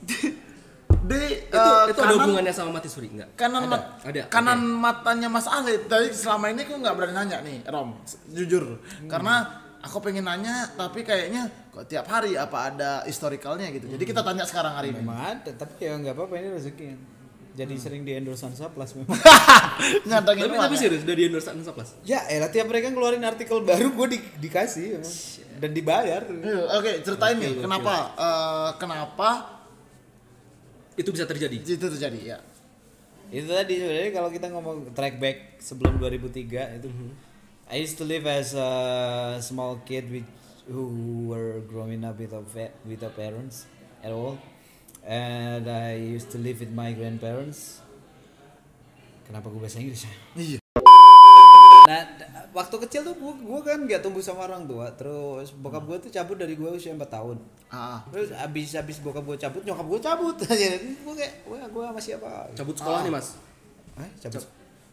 di, (laughs) di itu, eh, itu ada kanan- hubungannya sama mati suri enggak kanan ada, mat- ada kanan matanya Mas Ali tadi selama ini aku nggak berani nanya nih Rom jujur karena aku pengen nanya tapi kayaknya kok tiap hari apa ada historicalnya gitu jadi kita tanya sekarang hari ini Memang ada, tapi ya nggak apa-apa ini rezeki. Jadi sering di endorse Hansa Plus memang. (laughs) nyantangin tapi tapi ya. serius dari endorse Ansa Plus ya, elah tiap mereka ngeluarin artikel baru gue di, dikasih memang. dan dibayar. Iya, oke ceritain nih kenapa eh, kenapa itu bisa terjadi itu terjadi ya itu tadi sebenarnya kalau kita ngomong track back sebelum 2003 itu I used to live as a small kid with who were growing up without fa- without parents at all. And I used to live with my grandparents. Kenapa gue bahasa Inggris ya? Iya. Nah waktu kecil tuh gue, gue kan nggak tumbuh sama orang tua. Terus bokap gue tuh cabut dari gue usia 4 tahun. Ah. Terus abis abis bokap gue cabut nyokap gue cabut. (laughs) Aja gue kayak wah gue sama siapa cabut sekolah nih mas. Eh, cabut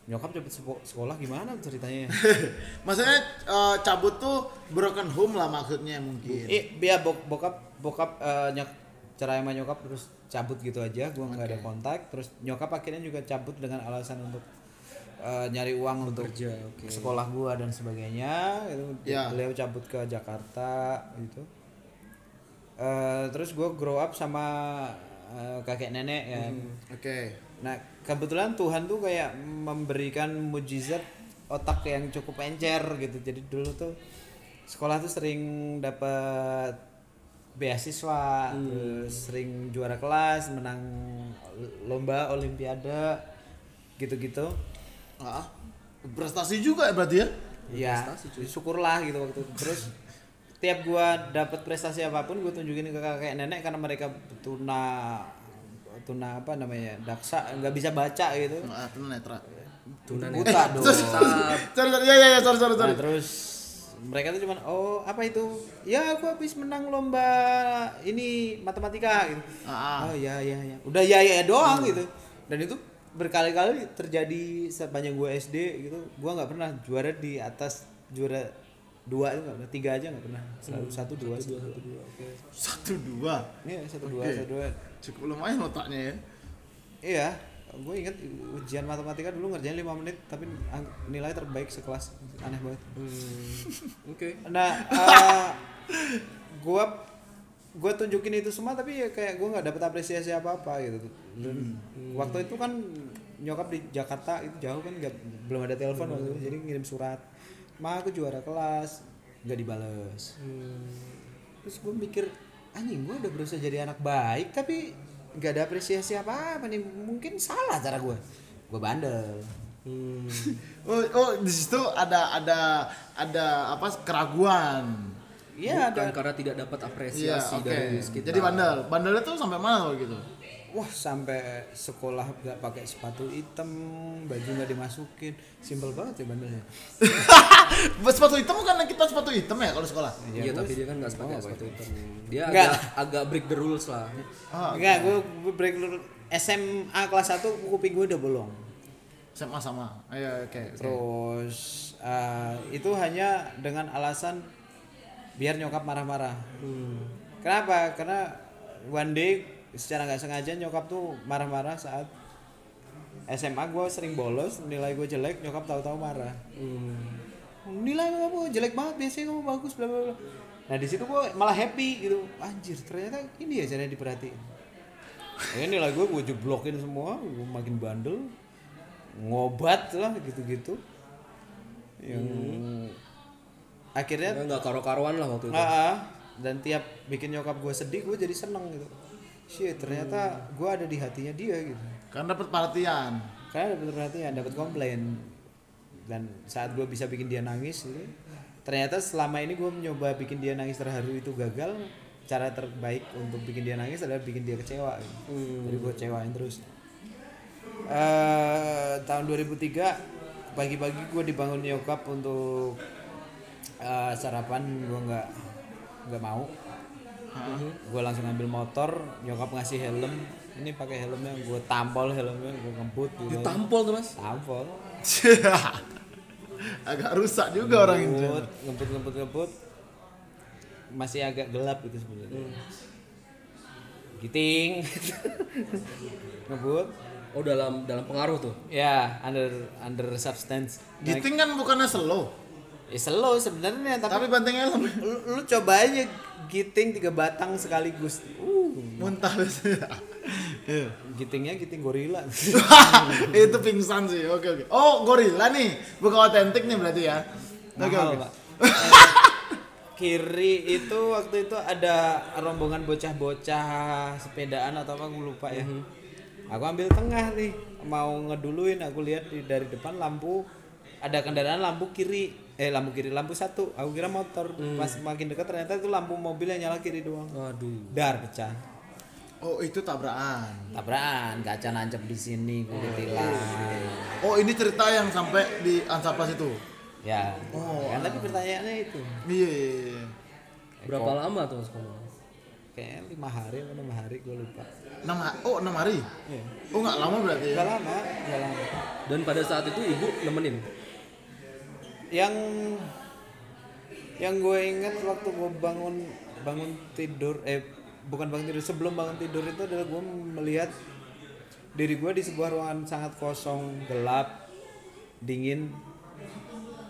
nyokap cabut seko- sekolah gimana ceritanya? (laughs) maksudnya eh, cabut tuh broken home lah maksudnya mungkin eh, biar bok bokap bokap eh, nyok cerai sama nyokap terus cabut gitu aja, gua nggak ada kontak. Terus nyokap akhirnya juga cabut dengan alasan untuk eh, nyari uang untuk Kerja, oke. sekolah gua dan sebagainya. Itu Ya. beliau cabut ke Jakarta gitu. Eh, terus gua grow up sama eh, kakek nenek ya. oke Nah, kebetulan Tuhan tuh kayak memberikan mujizat otak yang cukup encer gitu. Jadi dulu tuh sekolah tuh sering dapat beasiswa, terus sering juara kelas, menang lomba olimpiade gitu-gitu. ah prestasi juga ya berarti ya Ya, syukurlah gitu waktu itu. Terus tiap gua dapat prestasi apa pun gue tunjukin ke kakek nenek karena mereka tuna tuna apa namanya daksa nggak bisa baca gitu. Ah tunanetra tunan buta dong. (laughs) Sorry sorry ya ya ya sorry sorry sorry. Nah, terus mereka tuh cuman oh apa itu? Ya aku habis menang lomba ini matematika gitu. Ah, ah. oh ya ya ya udah ya ya doang gitu. Dan itu berkali-kali terjadi sepanjang gue SD gitu. Gue nggak pernah juara di atas juara dua itu nggak? Pernah tiga aja nggak pernah. Selalu satu dua satu dua satu. dua iya satu dua Oke. satu dua. Cukup lumayan otaknya ya. Iya gue inget ujian matematika dulu ngerjain 5 menit tapi nilai terbaik sekelas. Aneh banget. Oke. Nah, eh, gua gua tunjukin itu semua tapi ya kayak gua nggak dapet apresiasi apa apa gitu. Dan waktu itu kan nyokap di Jakarta itu jauh kan nggak belum ada telepon waktu itu jadi ngirim surat. Ma aku juara kelas. Nggak dibales. Terus gue mikir anjing gue udah berusaha jadi anak baik tapi nggak ada apresiasi apa apa nih. Mungkin salah cara gue. Gue bandel. Hmm. oh, oh di situ ada ada ada apa keraguan. Iya ada. karena tidak dapat iya apresiasi oke. dari sekitar. Jadi bandel. Bandelnya tuh sampai mana gitu wah sampai sekolah nggak pakai sepatu hitam baju nggak dimasukin simpel banget ya bandelnya (laughs) sepatu hitam kan kita sepatu hitam ya kalau sekolah Iya, tapi dia kan nggak pakai sepatu hitam. Dia agak agak break the rules lah. ah, Enggak, gue gue break dulu SMA kelas 1 kuping gue udah bolong. SMA sama ayo oke oke. Terus eh, itu hanya dengan alasan biar nyokap marah-marah. Kenapa? Karena one day secara nggak sengaja nyokap tuh marah-marah saat SMA gue sering bolos, nilai gue jelek, nyokap tahu-tahu marah. Nilai kamu jelek banget, biasanya kamu bagus, bla bla bla. Nah di situ gue malah happy gitu. Anjir, ternyata ini ya caranya diperhatiin. Ya nilai gue gue jeblokin semua, gue makin bandel, ngobat lah gitu-gitu. Yang akhirnya Dia nggak karo-karuan lah waktu itu. Ah, ah. dan tiap bikin nyokap gue sedih gue jadi seneng gitu shit ternyata gue ada di hatinya dia gitu. Karena dapat perhatian. Karena dapat perhatian dapat komplain. Dan saat gue bisa bikin dia nangis gitu ternyata selama ini gue mencoba bikin dia nangis terharu itu gagal cara terbaik untuk bikin dia nangis adalah bikin dia kecewa gitu. jadi gue kecewain terus. Eh tahun 2003 pagi-pagi gue dibangun nyokap untuk eh, sarapan gue nggak nggak mau gue langsung ambil motor nyokap ngasih helm. Ini pakai helmnya gue tampol helmnya gue ngebut gitu. Ditampol tuh mas. tampol. (laughs) Agak rusak juga orang ini. Ngebut ngebut ngebut ngebut masih agak gelap gitu sebenarnya. Giting. (laughs) Ngebut Oh dalam dalam pengaruh tuh. ya under under substance. Giting kan bukannya slow ya slow sebenarnya tapi, tapi banting helm. lu, lu coba aja giting tiga batang sekaligus. Uh. Muntah biasanya. Iya. gitingnya giting gorila. (laughs) Itu pingsan sih oke oke. Oh gorila nih. Bukan otentik nih berarti ya. Oke oke. Pak. (laughs) kiri itu waktu itu ada rombongan bocah-bocah sepedaan atau apa gue lupa ya. Aku ambil tengah nih mau ngeduluin aku lihat di dari depan lampu ada kendaraan lampu kiri eh lampu kiri lampu satu. Aku kira motor. Pas makin dekat ternyata itu lampu mobil yang nyala kiri doang. Waduh. dar pecah. Oh itu tabrakan. Tabrakan kaca nancep di sini gue ditilang oh ini cerita yang sampai di Ansaplas itu? Ya. Kan tapi pertanyaannya itu. Iya iya, iya. Berapa lama tuh mas kamu? kayaknya lima hari atau enam hari gue lupa. Enam oh enam hari? Iya. oh nggak lama berarti ya? Gak lama, gak lama. Dan pada saat itu ibu nemenin. Yang yang gue ingat waktu gue bangun bangun tidur eh bukan bangun tidur sebelum bangun tidur itu adalah gue melihat diri gue di sebuah ruangan sangat kosong gelap dingin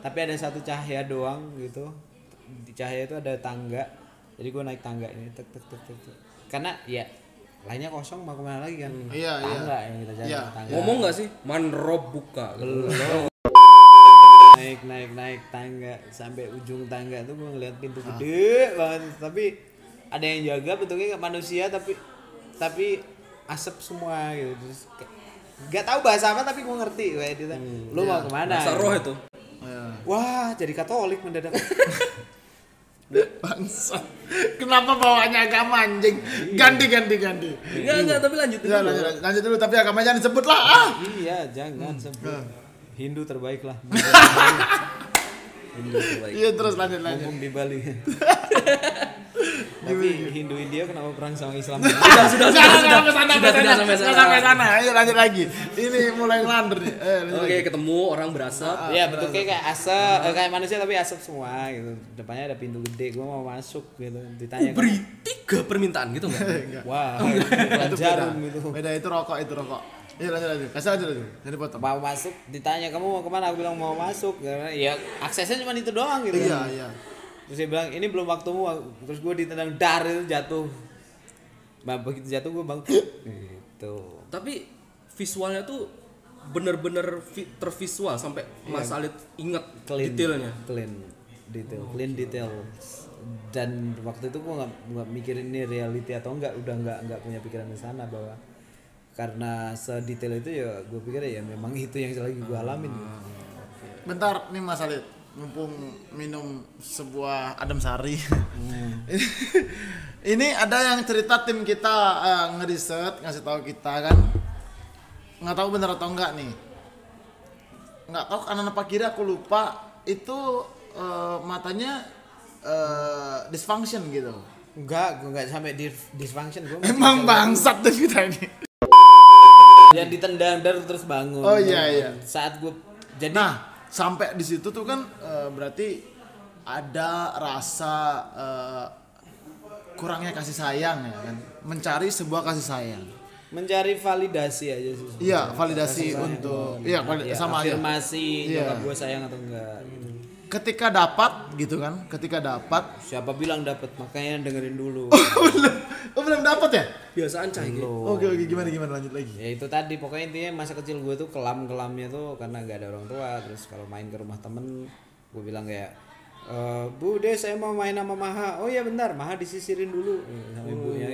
tapi ada satu cahaya doang gitu di cahaya itu ada tangga jadi gue naik tangga ini tek tek tek tek, tek. karena ya lainnya kosong mau ke mana lagi kan Iya, iya. tangga yang kita cari Iya. tangga Ngomong nggak sih? Manrob buka. gitu. Naik naik naik tangga. Sampai ujung tangga tuh gue ngeliat pintu gede banget. Tapi ada yang jaga bentuknya kayak manusia tapi tapi asap semua gitu. Terus nggak tahu bahasa apa tapi gue ngerti. Kayak dia lu mau ke mana? Bahasa roh itu. Iya. wah jadi katolik mendadak. (laughs) Bangsa. Kenapa bawanya agama anjing? Ganti ganti ganti. Enggak enggak tapi lanjutin ya, dulu. lanjut, lanjut dulu tapi agamanya jangan disebut lah. Ah. Iya jangan sebut Hindu terbaik lah (laughs) Hindu terbaik. iya terus lanjut lanjut ngomong di Bali (laughs) tapi Hindu India kenapa perang sama Islam (laughs) Sudah sudah sudah sudah sampai sana, sudah sampai sana, sampai nggak sana. sampai sana. Ayo lanjut lagi. Ini mulai ngelander nih. Eh, lanjut Oke ketemu orang berasap. Iya bentuknya kayak asap, eh, kayak manusia tapi asap semua gitu. Depannya ada pintu gede, gua mau masuk gitu. Ditanya, Beri tiga permintaan gitu nggak? wah, jarum gitu. Beda itu rokok, itu rokok. Iya lanjut lanjut. Kasih aja lanjut. Jadi potong. Mau masuk, ditanya kamu mau ke mana? Aku bilang mau masuk. Karena ya aksesnya cuma itu doang gitu. Iya kan. iya. Terus dia bilang ini belum waktumu. Terus gue ditendang dar itu jatuh. Nah, begitu jatuh gue bang. Gitu. Tapi visualnya tuh bener-bener vi- tervisual sampai Mas Alit inget Clean. detailnya. Clean detail, clean detail. Dan waktu itu gue nggak nggak mikirin ini reality atau enggak, udah nggak nggak punya pikiran ke sana bahwa karena sedetail itu ya gue pikir ya memang itu yang lagi gue alamin. Bentar nih Mas Alit. mumpung minum sebuah adem sari. Hmm. (laughs) ini ada yang cerita tim kita eh, ngeriset ngasih tahu kita kan. Nggak tahu bener atau enggak nih. Nggak tahu kanan apa kiri aku lupa itu eh, matanya eh, dysfunction gitu. Enggak, gue enggak sampai dysfunction gue. Emang bangsat tuh kita ini. Yang ditendang dar terus bangun. Oh, iya, iya. Saat gue jadi Nah, sampai di situ tuh kan eh, berarti ada rasa eh, kurangnya kasih sayang ya kan. Mencari sebuah kasih sayang. mencari validasi aja sih. Iya, validasi untuk iya Iya, sama aja. afirmasi Iya. gue sayang atau enggak gitu. Ketika dapat gitu kan, ketika dapat. Siapa bilang dapat? Makanya dengerin dulu. (laughs) Oh, belum dapat ya? Biasaan cah gitu. Oke, oke, gimana gimana? Lanjut lagi. ya itu tadi. Pokoknya intinya masa kecil gue tuh kelam kelamnya tuh karena gak ada orang tua. Terus kalau main ke rumah temen gue bilang kayak "Eh, bu deh saya mau main sama Maha. Oh iya bentar. Maha disisirin dulu. Eh, sama ibunya.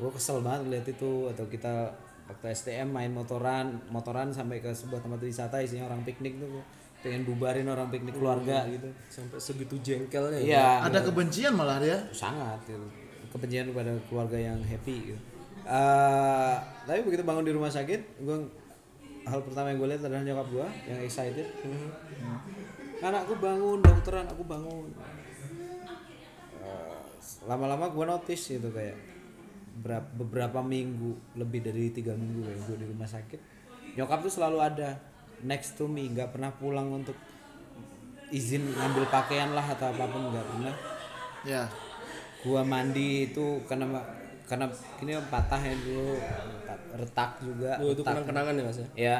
Gue kesel banget lihat itu. Atau kita waktu STM main motoran motoran sampai ke sebuah tempat wisata isinya orang piknik tuh pengen bubarin orang piknik keluarga gitu Sampai segitu jengkelnya. ya. iya Ada kebencian malah dia. sangat gitu. kebencian kepada keluarga yang happy gitu. Eh, tapi begitu bangun di rumah sakit gue hal pertama yang gue lihat adalah nyokap gue yang excited anakku bangun dokteran aku bangun Eh, lama-lama gue notice gitu kayak berap- beberapa minggu lebih dari tiga minggu kayak gue di rumah sakit nyokap tuh selalu ada next to me nggak pernah pulang untuk izin ngambil pakaian lah atau apa pun nggak pernah Ya. gua mandi itu karena karena ini patah ya dulu retak juga Oh, itu retak. kenang-kenangan ya mas ya. (laughs) ya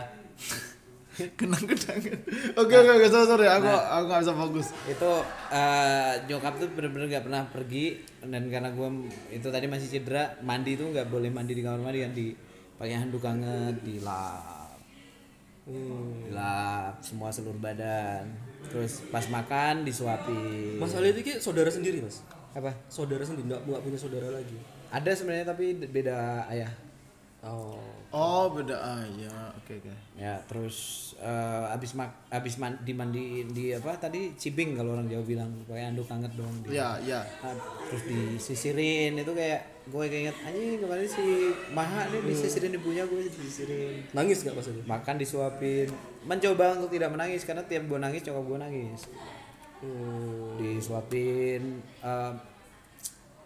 Kenang-kenangan. Oke, oke, oke, sorry, sorry. Aku aku nggak bisa fokus. itu eh, nyokap tuh bener-bener nggak pernah pergi dan karena gua itu tadi masih cedera mandi tuh nggak boleh mandi di kamar mandi kan di pakai handuk hangat dilap dilap semua seluruh badan terus pas makan disuapin Mas Ali itu kayak saudara sendiri mas. apa Saudara sendiri nggak nggak punya saudara lagi. ada sebenarnya tapi beda ayah Oh. Oh, beda. Ah, ya. Oke, oke. ya terus eh, abis mak abis man, dimandi di apa tadi cibing kalau orang Jawa bilang pakai anduk hangat doang di Ya, ya. Nah, terus disisirin itu kayak gue keinget anjing kemarin si Maha nih disisirin ibunya gue disisirin Nangis nggak mas Ali? makan disuapin mencoba untuk tidak menangis karena tiap gue nangis cokap gue nangis Hmm. disuapin eh,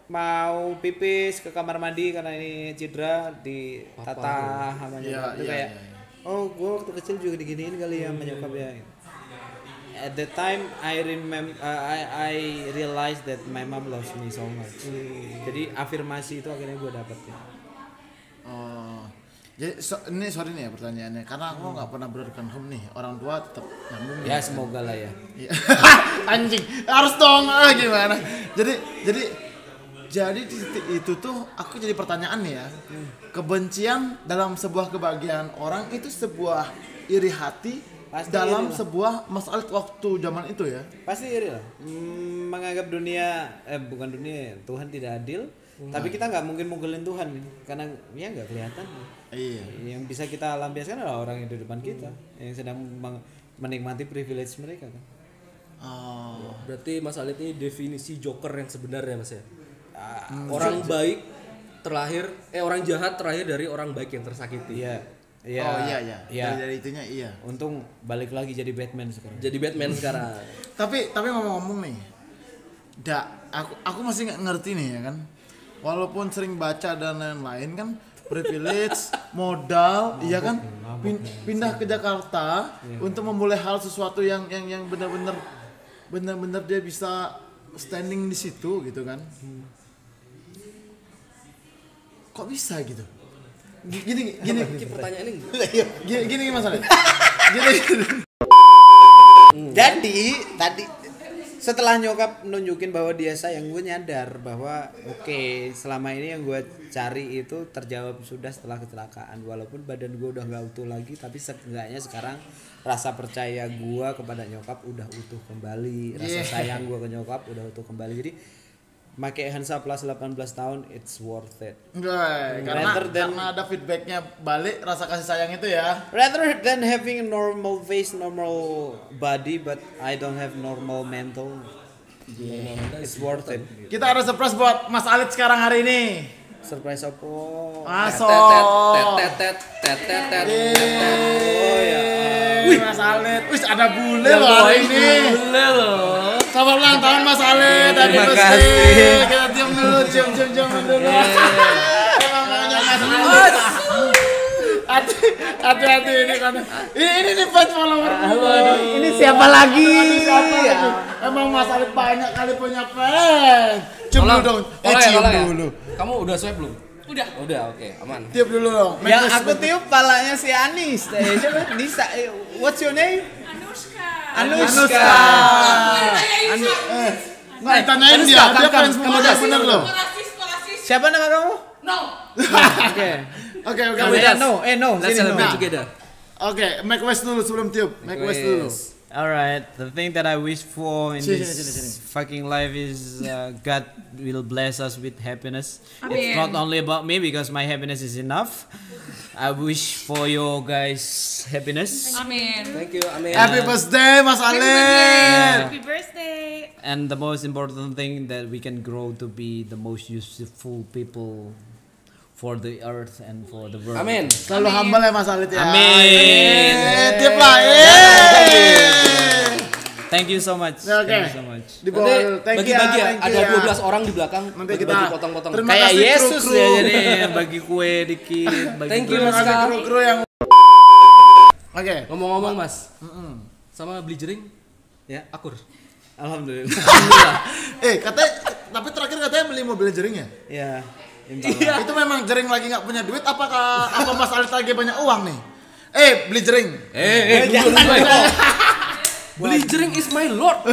mau pipis ke kamar mandi karena ini cedera ditata sama Iya, nyokap itu iya, kayak iya, iya. Oh gue waktu kecil juga diginiin kali ya sama nyokap ya. At the time I remember I I realized that my mom loves me so much. Jadi afirmasi itu akhirnya gue dapet ya. Oh. Jadi so- ini sorry nih ya pertanyaannya. Karena aku nggak pernah broken home nih. Orang tua tetap nyambung nih. ya semoga lah ya. Iya. (laughs) Anjing, harus dong. Ah, gimana? Jadi jadi jadi di titik itu tuh aku jadi pertanyaan nih ya. Kebencian dalam sebuah kebahagiaan orang itu sebuah iri hati Pasti dalam iri lah. sebuah masalah waktu zaman itu ya. pasti iri lah Hmm, menganggap dunia eh bukan dunia Tuhan tidak adil tapi kita nggak mungkin mukulin Tuhan karena ya nggak kelihatan Iya. yang bisa kita lampiaskan adalah orang yang di depan kita yang sedang menikmati privilege mereka kan Oh. Berarti Mas Ali ini definisi joker yang sebenarnya mas ya. Ah, Orang baik terlahir, eh orang jahat terlahir dari orang baik yang tersakiti. iya iya oh iya iya. iya Dari, dari itunya iya. untung balik lagi jadi Batman sekarang Jadi Batman sekarang. (laughs) Tapi tapi ngomong-ngomong nih, da, aku aku masih nggak ngerti nih ya kan. Walaupun sering baca dan lain-lain kan privilege, (laughs) modal, iya kan pin- pindah ke Jakarta untuk memulai hal sesuatu yang yang yang benar-benar benar-benar dia bisa standing di situ gitu kan. Kok bisa gitu? Gini gini Ini pertanyaannya enggak? gini gini masalah. Gini. jadi tadi setelah nyokap nunjukin bahwa dia sayang gue nyadar bahwa oke selama ini yang gue cari itu terjawab sudah setelah kecelakaan walaupun badan gue udah nggak utuh lagi tapi seenggaknya sekarang rasa percaya gue kepada nyokap udah utuh kembali rasa sayang gue ke nyokap udah utuh kembali jadi Make Hansa plus 18 tahun it's worth it. Enggak, karena, Rather than- karena ada feedbacknya balik rasa kasih sayang itu ya. Rather than having a normal face, normal body, but I don't have normal mental, it's worth it. Kita ada surprise buat Mas Alit sekarang hari ini. Surprise apa? Masuk. Tet tet tet tet tet tet. Oh ya. Wih, Mas Alit. Wih, ada bule loh hari ini. bule loh. Selamat ulang tahun Mas Alit. Kasih. Kita cium dulu, cium cium cium dulu. Emang maunya Mas Alit. Hati hati hati ini kan. Ini ini nih fans follower. Ini siapa lagi? Aduh, siapa lagi? Emang Mas Alit banyak kali punya fans. Cium dulu dong. Eh, ya, cium ya. dulu. Kamu udah swipe belum? Udah. Udah, oke, aman. Tiup dulu dong. This aku tiup palanya si Anis. Eh, siapa? Nisa. eh, What's your name? Anushka. Anuska. Anu, eh, nggak ditanyain dia, Anuska, dia kam, fans kam, bener kam, bener Kok loh. Siapa nama kamu? No. (laughs) Oke. Oke oke Kamu oke. no, eh no, Let's sini no. celebrate together. Oke, make west dulu sebelum tiup. Make west dulu. Alright, the thing that I wish for in Sini, this sini, sini, sini. fucking life is uh, God will bless us with happiness. It's not only about me because my happiness is enough. I wish for your guys happiness Amin. Thank you, amin. Happy birthday Mas Alit. Happy birthday. and the most important thing that we can grow to be the most useful people for the earth and for the world. Amin. Selalu humble ya Mas Alit ya. Amin. Eh, tiup lah. Eh. Thank you so much. Ya, Oke. Thank you so much. Di bawah Nanti thank you bagi-bagi ya. thank you Ada 12 orang di belakang. Nanti bagi-bagi kita potong-potong. terima Kayak kasih Yesus kru-kru. ya jadi bagi kue dikit. Bagi Thank you, Terima Mas kru-kru yang Oke. Ngomong-ngomong, Mas. Sama beli jering Ya, akur. alhamdulillah. Eh, katanya tapi terakhir katanya beli mobil jering ya? ya, Impala. Itu memang jering lagi nggak punya duit apakah apa Mas Alit lagi banyak uang nih? Eh, beli jering. Eh, eh, dulu. Beli jering is my lord. (laughs)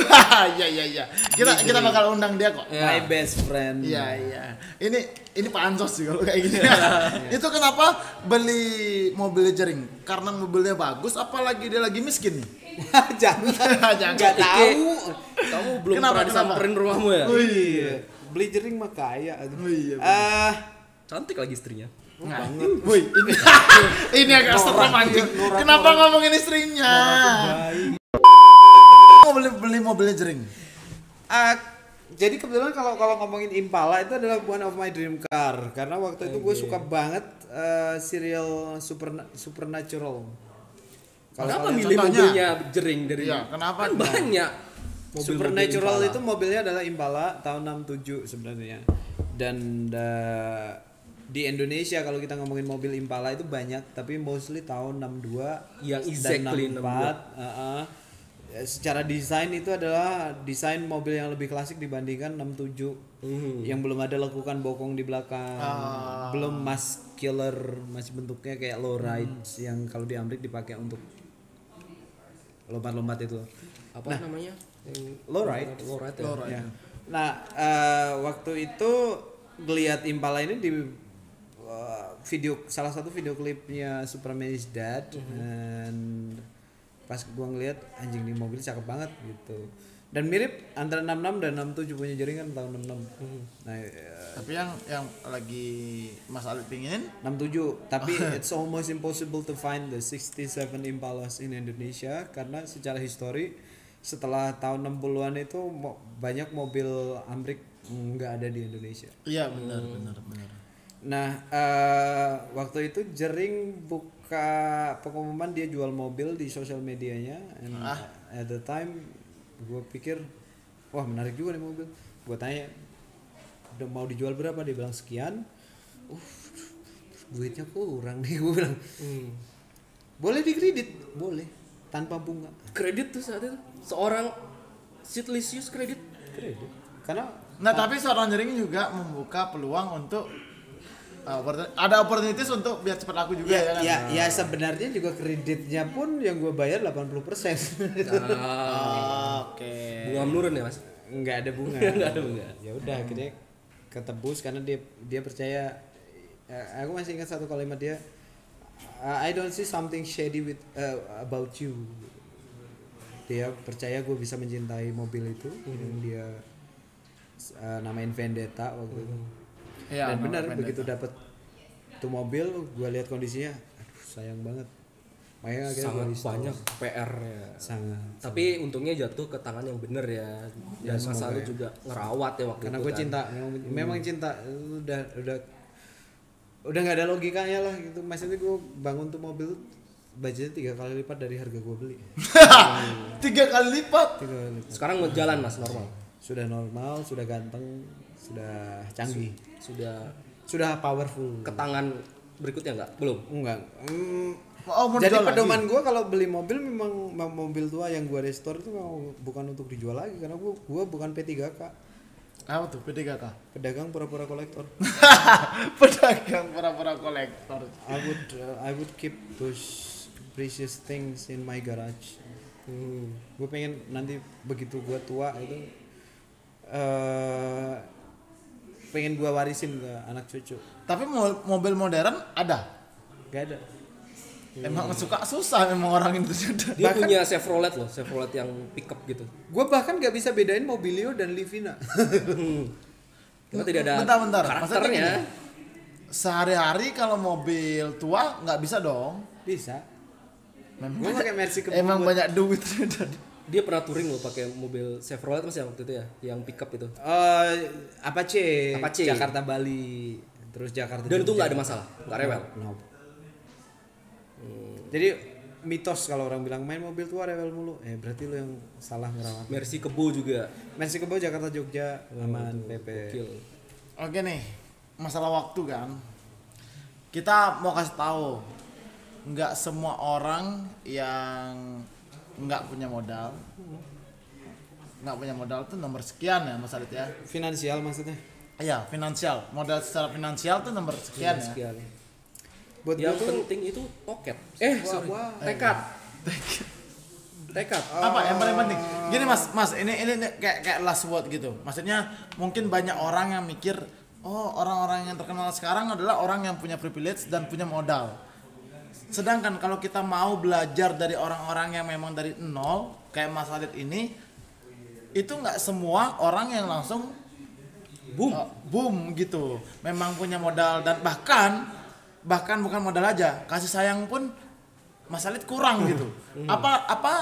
Iya iya iya. Kita kita bakal undang dia kok. My best friend. Iya iya. Ini ini Pak Ansos sih kalau kayak gini. (laughs) itu kenapa beli mobil jering? Karena mobilnya bagus apalagi dia lagi miskin nih? (laughs) Jangan. Jangan. Nggak tahu. Kamu belum Kenapa, pernah kenapa? disamperin rumahmu ya? Oh iya. Beli jering mah kaya. aduh. Oh iya, Ah, Cantik lagi istrinya. Nah, Woi, ini (laughs) ini agak serem anjing. Kenapa ngomongin istrinya? Mau beli beli mobilnya jering. ah, jadi kebetulan kalau kalau ngomongin Impala itu adalah one of my dream car karena waktu itu gue suka banget eh, serial super supernatural. Kalau Kenapa milih mobilnya jering dari Iya, kenapa? Kan banyak. Mobil-mobil Supernatural Impala. itu mobilnya adalah Impala tahun 67 sebenarnya. Dan uh, di Indonesia kalau kita ngomongin mobil Impala itu banyak, tapi mostly tahun 62 Yang dan exactly 64. uh-uh. Ya, Secara desain itu adalah desain mobil yang lebih klasik dibandingkan 67 Mhm. yang belum ada lekukan bokong di belakang, belum muscular, masih bentuknya kayak low rides yang kalau di Amerika dipakai untuk lompat-lompat itu. apa namanya? Low ride. Low ride ya. Low ride. Ya. Nah, eh, waktu itu ngelihat Impala ini di eh, video salah satu video klipnya Superman is Dead dan pas gua ngelihat anjing di mobil cakep banget gitu. Dan mirip antara 66 dan 67 punya jaringan tahun 66. Nah, eh, Tapi yang yang lagi Mas Alit pingin 67 tapi (laughs) it's almost impossible to find the 67 Impalas in Indonesia karena secara histori setelah tahun 60-an itu mo- banyak mobil Amrik nggak ada di Indonesia. Iya benar benar benar. Nah, eh, waktu itu Jering buka pengumuman dia jual mobil di sosial medianya and at the time gue pikir wah menarik juga nih mobil. Gue tanya udah mau dijual berapa dia bilang sekian. Uh, duitnya kurang nih gue bilang. Boleh dikredit? Boleh. Tanpa bunga. Kredit tuh saat itu seorang Sitlisius kredit. Kredit. Karena Nah, tapi seorang jering juga membuka peluang untuk uh, ada opportunities untuk biar cepat laku juga ya, ya, kan? ya, ya sebenarnya juga kreditnya pun yang gue bayar 80%. Ah, (laughs) Oke. bunga menurun ya, Mas? nggak ada bunga (laughs) Nggak ada bunga. ya udah akhirnya ketebus karena dia dia percaya eh, aku masih ingat satu kalimat dia "I- I don't see something shady with uh, about you dia percaya gue bisa mencintai mobil itu yang dia eh, namain Vendetta waktu itu Iya, dan nama benar Vendetta. begitu dapat tuh mobil gue lihat kondisinya aduh sayang banget makanya akhirnya sangat banyak PR-nya. sangat Tapi untungnya jatuh ke tangan yang bener ya. Dan Mas Alit juga ngerawat ya waktu karena itu. gue kan. cinta memang, memang cinta udah udah udah nggak ada logikanya lah gitu maksudnya gue bangun tuh mobil budgetnya tiga kali lipat dari harga gue beli (laughs) Tiga kali lipat. tiga kali lipat Sekarang jalan Mas normal. sudah normal sudah ganteng sudah canggih Sudah sudah powerful ke tangan berikutnya enggak? Belum. enggak Hmm, Oh, jadi pedoman gue kalau beli mobil memang mobil tua yang gue restore itu bukan untuk dijual lagi karena gue gua bukan P3K Apa tuh P3K? pedagang pura-pura kolektor (laughs) Pedagang pura-pura kolektor. I would uh, I would keep those precious things in my garage. Hmm. Gue pengen nanti begitu gue tua itu eh pengen gue warisin ke anak cucu. Tapi mo- mobil modern ada. Gak ada. Emang suka susah memang orang itu (laughs) sudah. Dia punya Chevrolet loh, Chevrolet yang pickup gitu. Gue bahkan gak bisa bedain Mobilio dan Livina. (laughs) Kita tidak ada Bentar-bentar, maksudnya karakternya. Sehari-hari kalau mobil tua nggak bisa dong. bisa. Memang Gue pakai Mercy ke (laughs) Emang banyak duit Dia pernah touring loh pakai mobil Chevrolet Mas ya waktu itu ya, yang pickup itu. Eh Apache, Apache. Jakarta Bali, terus Jakarta. Dan itu nggak ada masalah, nggak rewel. No. Jadi mitos kalau orang bilang main mobil tua rewel mulu, eh berarti lu yang salah ngerawat. Mercy Kebo juga. Mercy Kebo Jakarta Jogja aman PP. Oke nih, masalah waktu kan. Kita mau kasih tahu, nggak semua orang yang nggak punya modal, nggak punya modal tuh nomor sekian ya Mas Adit ya. Finansial maksudnya. Iya, finansial. Modal secara finansial tuh nomor sekian ya. Sekian. Buat Yang tuh penting itu toket. Eh, sorry. wah. Tekad. Tekad. apa yang paling penting gini mas mas ini ini, ini kayak kayak last word gitu maksudnya mungkin banyak orang yang mikir oh orang-orang yang terkenal sekarang adalah orang yang punya privilege dan punya modal sedangkan kalau kita mau belajar dari orang-orang yang memang dari nol kayak mas Adit ini itu nggak semua orang yang langsung boom boom gitu memang punya modal dan bahkan bahkan bukan modal aja kasih sayang pun Mas Alit kurang gitu. Apa apa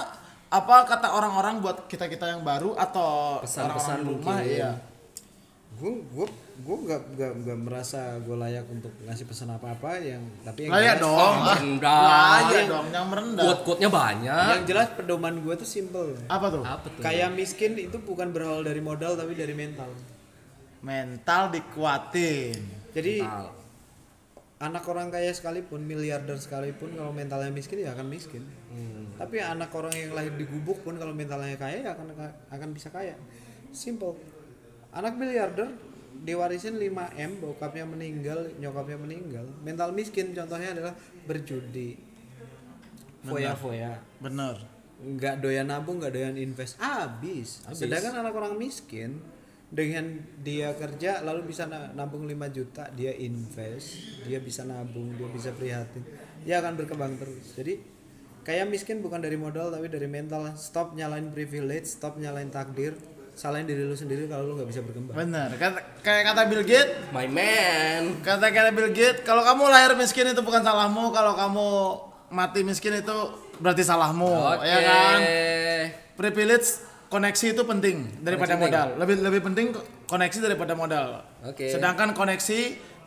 apa kata orang-orang buat kita kita yang baru atau Pesan-pesan rumah mungkin. iya. Gue gue gue nggak nggak nggak merasa gue layak untuk ngasih pesan apa apa yang tapi yang layak jelas, dong. ah, merendah. layak Yang- dong yang merendah. Quote-quote-nya banyak. yang jelas pedoman gue tuh simple. Apa tuh? Apa tuh? kayak miskin itu bukan berawal dari modal tapi dari mental. Mental dikuatin. Jadi Mental. Anak orang kaya sekalipun miliarder sekalipun kalau mentalnya miskin ya akan miskin. Tapi anak orang yang lahir di gubuk pun kalau mentalnya kaya ya akan akan bisa kaya. Simple. Anak miliarder diwarisin 5 m bokapnya meninggal nyokapnya meninggal. Mental miskin contohnya adalah berjudi. Foya-foya bener nggak doyan nabung nggak doyan invest habis. sedangkan anak orang miskin dengan dia kerja lalu bisa na- nabung 5 juta dia invest dia bisa nabung dia bisa prihatin dia akan berkembang terus. Jadi kayak miskin bukan dari modal tapi dari mental. Stop nyalain privilege stop nyalain takdir salahin diri lu sendiri kalau lu nggak bisa berkembang. Bener Kata- kayak kata Bill Gates My man. kata kata Bill Gates kalau kamu lahir miskin itu bukan salahmu kalau kamu mati miskin itu berarti salahmu Oke. ya kan? Privilege koneksi itu penting daripada Koneksi modal. Lebih lebih penting koneksi daripada modal. Oke. sedangkan koneksi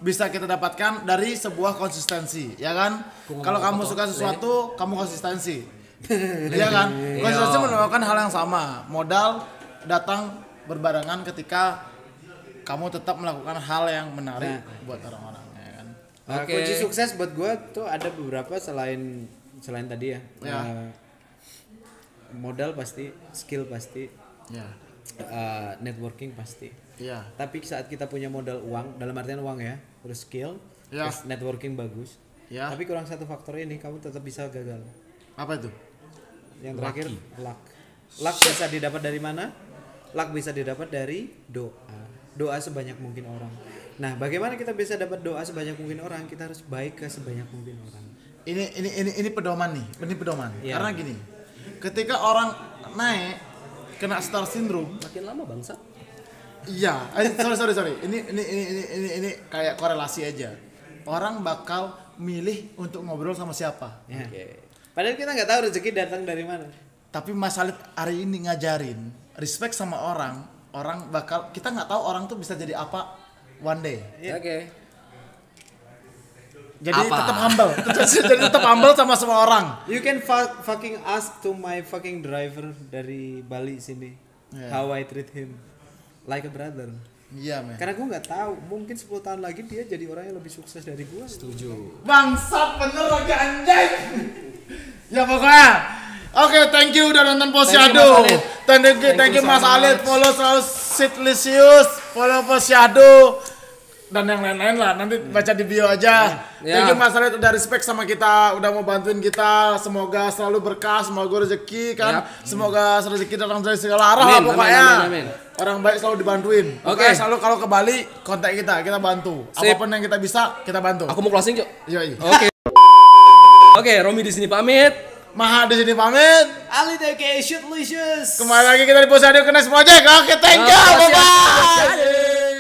bisa kita dapatkan dari sebuah konsistensi ya kan? Kalau kamu suka sesuatu kamu konsistensi. (laughs) Ya kan? Konsistensi merupakan hal yang sama. Modal datang berbarengan ketika kamu tetap melakukan hal yang menarik buat orang-orang ya kan? Nah, Oke. kunci sukses buat gue tuh ada beberapa selain selain tadi ya. Ya. Eh, modal pasti, skill pasti, ya eh, networking pasti. iya Tapi saat kita punya modal uang, dalam artian uang ya, terus skill, Ya. terus networking bagus. Ya. Tapi kurang satu faktor ini kamu tetap bisa gagal. apa itu Yang terakhir luck. Luck bisa didapat dari mana? Luck bisa didapat dari doa. Doa sebanyak mungkin orang. Nah, bagaimana kita bisa dapat doa sebanyak mungkin orang? Kita harus baik ke sebanyak mungkin orang. ini ini ini ini pedoman nih ini pedoman Iya. karena gini ketika orang naik kena star syndrome Makin lama bangsa. Iya, eh, sorry sorry sorry. Ini ini ini ini ini, ini kayak korelasi aja. Orang bakal milih untuk ngobrol sama siapa. Ya. Padahal kita nggak tahu rezeki datang dari mana. Tapi Mas Alit hari ini ngajarin respect sama orang, orang bakal kita nggak tahu orang tuh bisa jadi apa one day. Oke. Jadi Apa? tetap humble, jadi tetap humble sama semua orang. You can fu- fucking ask to my fucking driver dari Bali sini Yeah. how I treat him like a brother. Iya, men. Karena gue nggak tahu, mungkin 10 tahun lagi dia jadi orang yang lebih sukses dari gue. Setuju. Bangsat bener lagi anjing. ya pokoknya. Oke, thank you udah nonton Posyandu. Thank you, Mas Alit. Thank you, thank you so Mas. Alit. Follow selalu Sitlisius, follow Posyandu dan yang lain-lain lah. Nanti baca di bio aja. Ya. Thank you Mas Alit udah respect sama kita, udah mau bantuin kita. Semoga selalu berkah, semoga rezeki kan. Yap. Semoga rezeki datang dari segala arah lah Amin, pokoknya. amin, amin, amin. Orang baik selalu dibantuin. Oke. Pokoknya selalu kalau ke Bali kontak kita, kita bantu. Sip. Apa pun yang kita bisa, kita bantu. Aku mau closing, Cok. Yoi. Oke. Oke, Romi di sini pamit. Maha di sini pamit. Ali DK Shootlicious. Kembali lagi kita di Posyandu Kena Project. Oke, thank you. Oke, Bye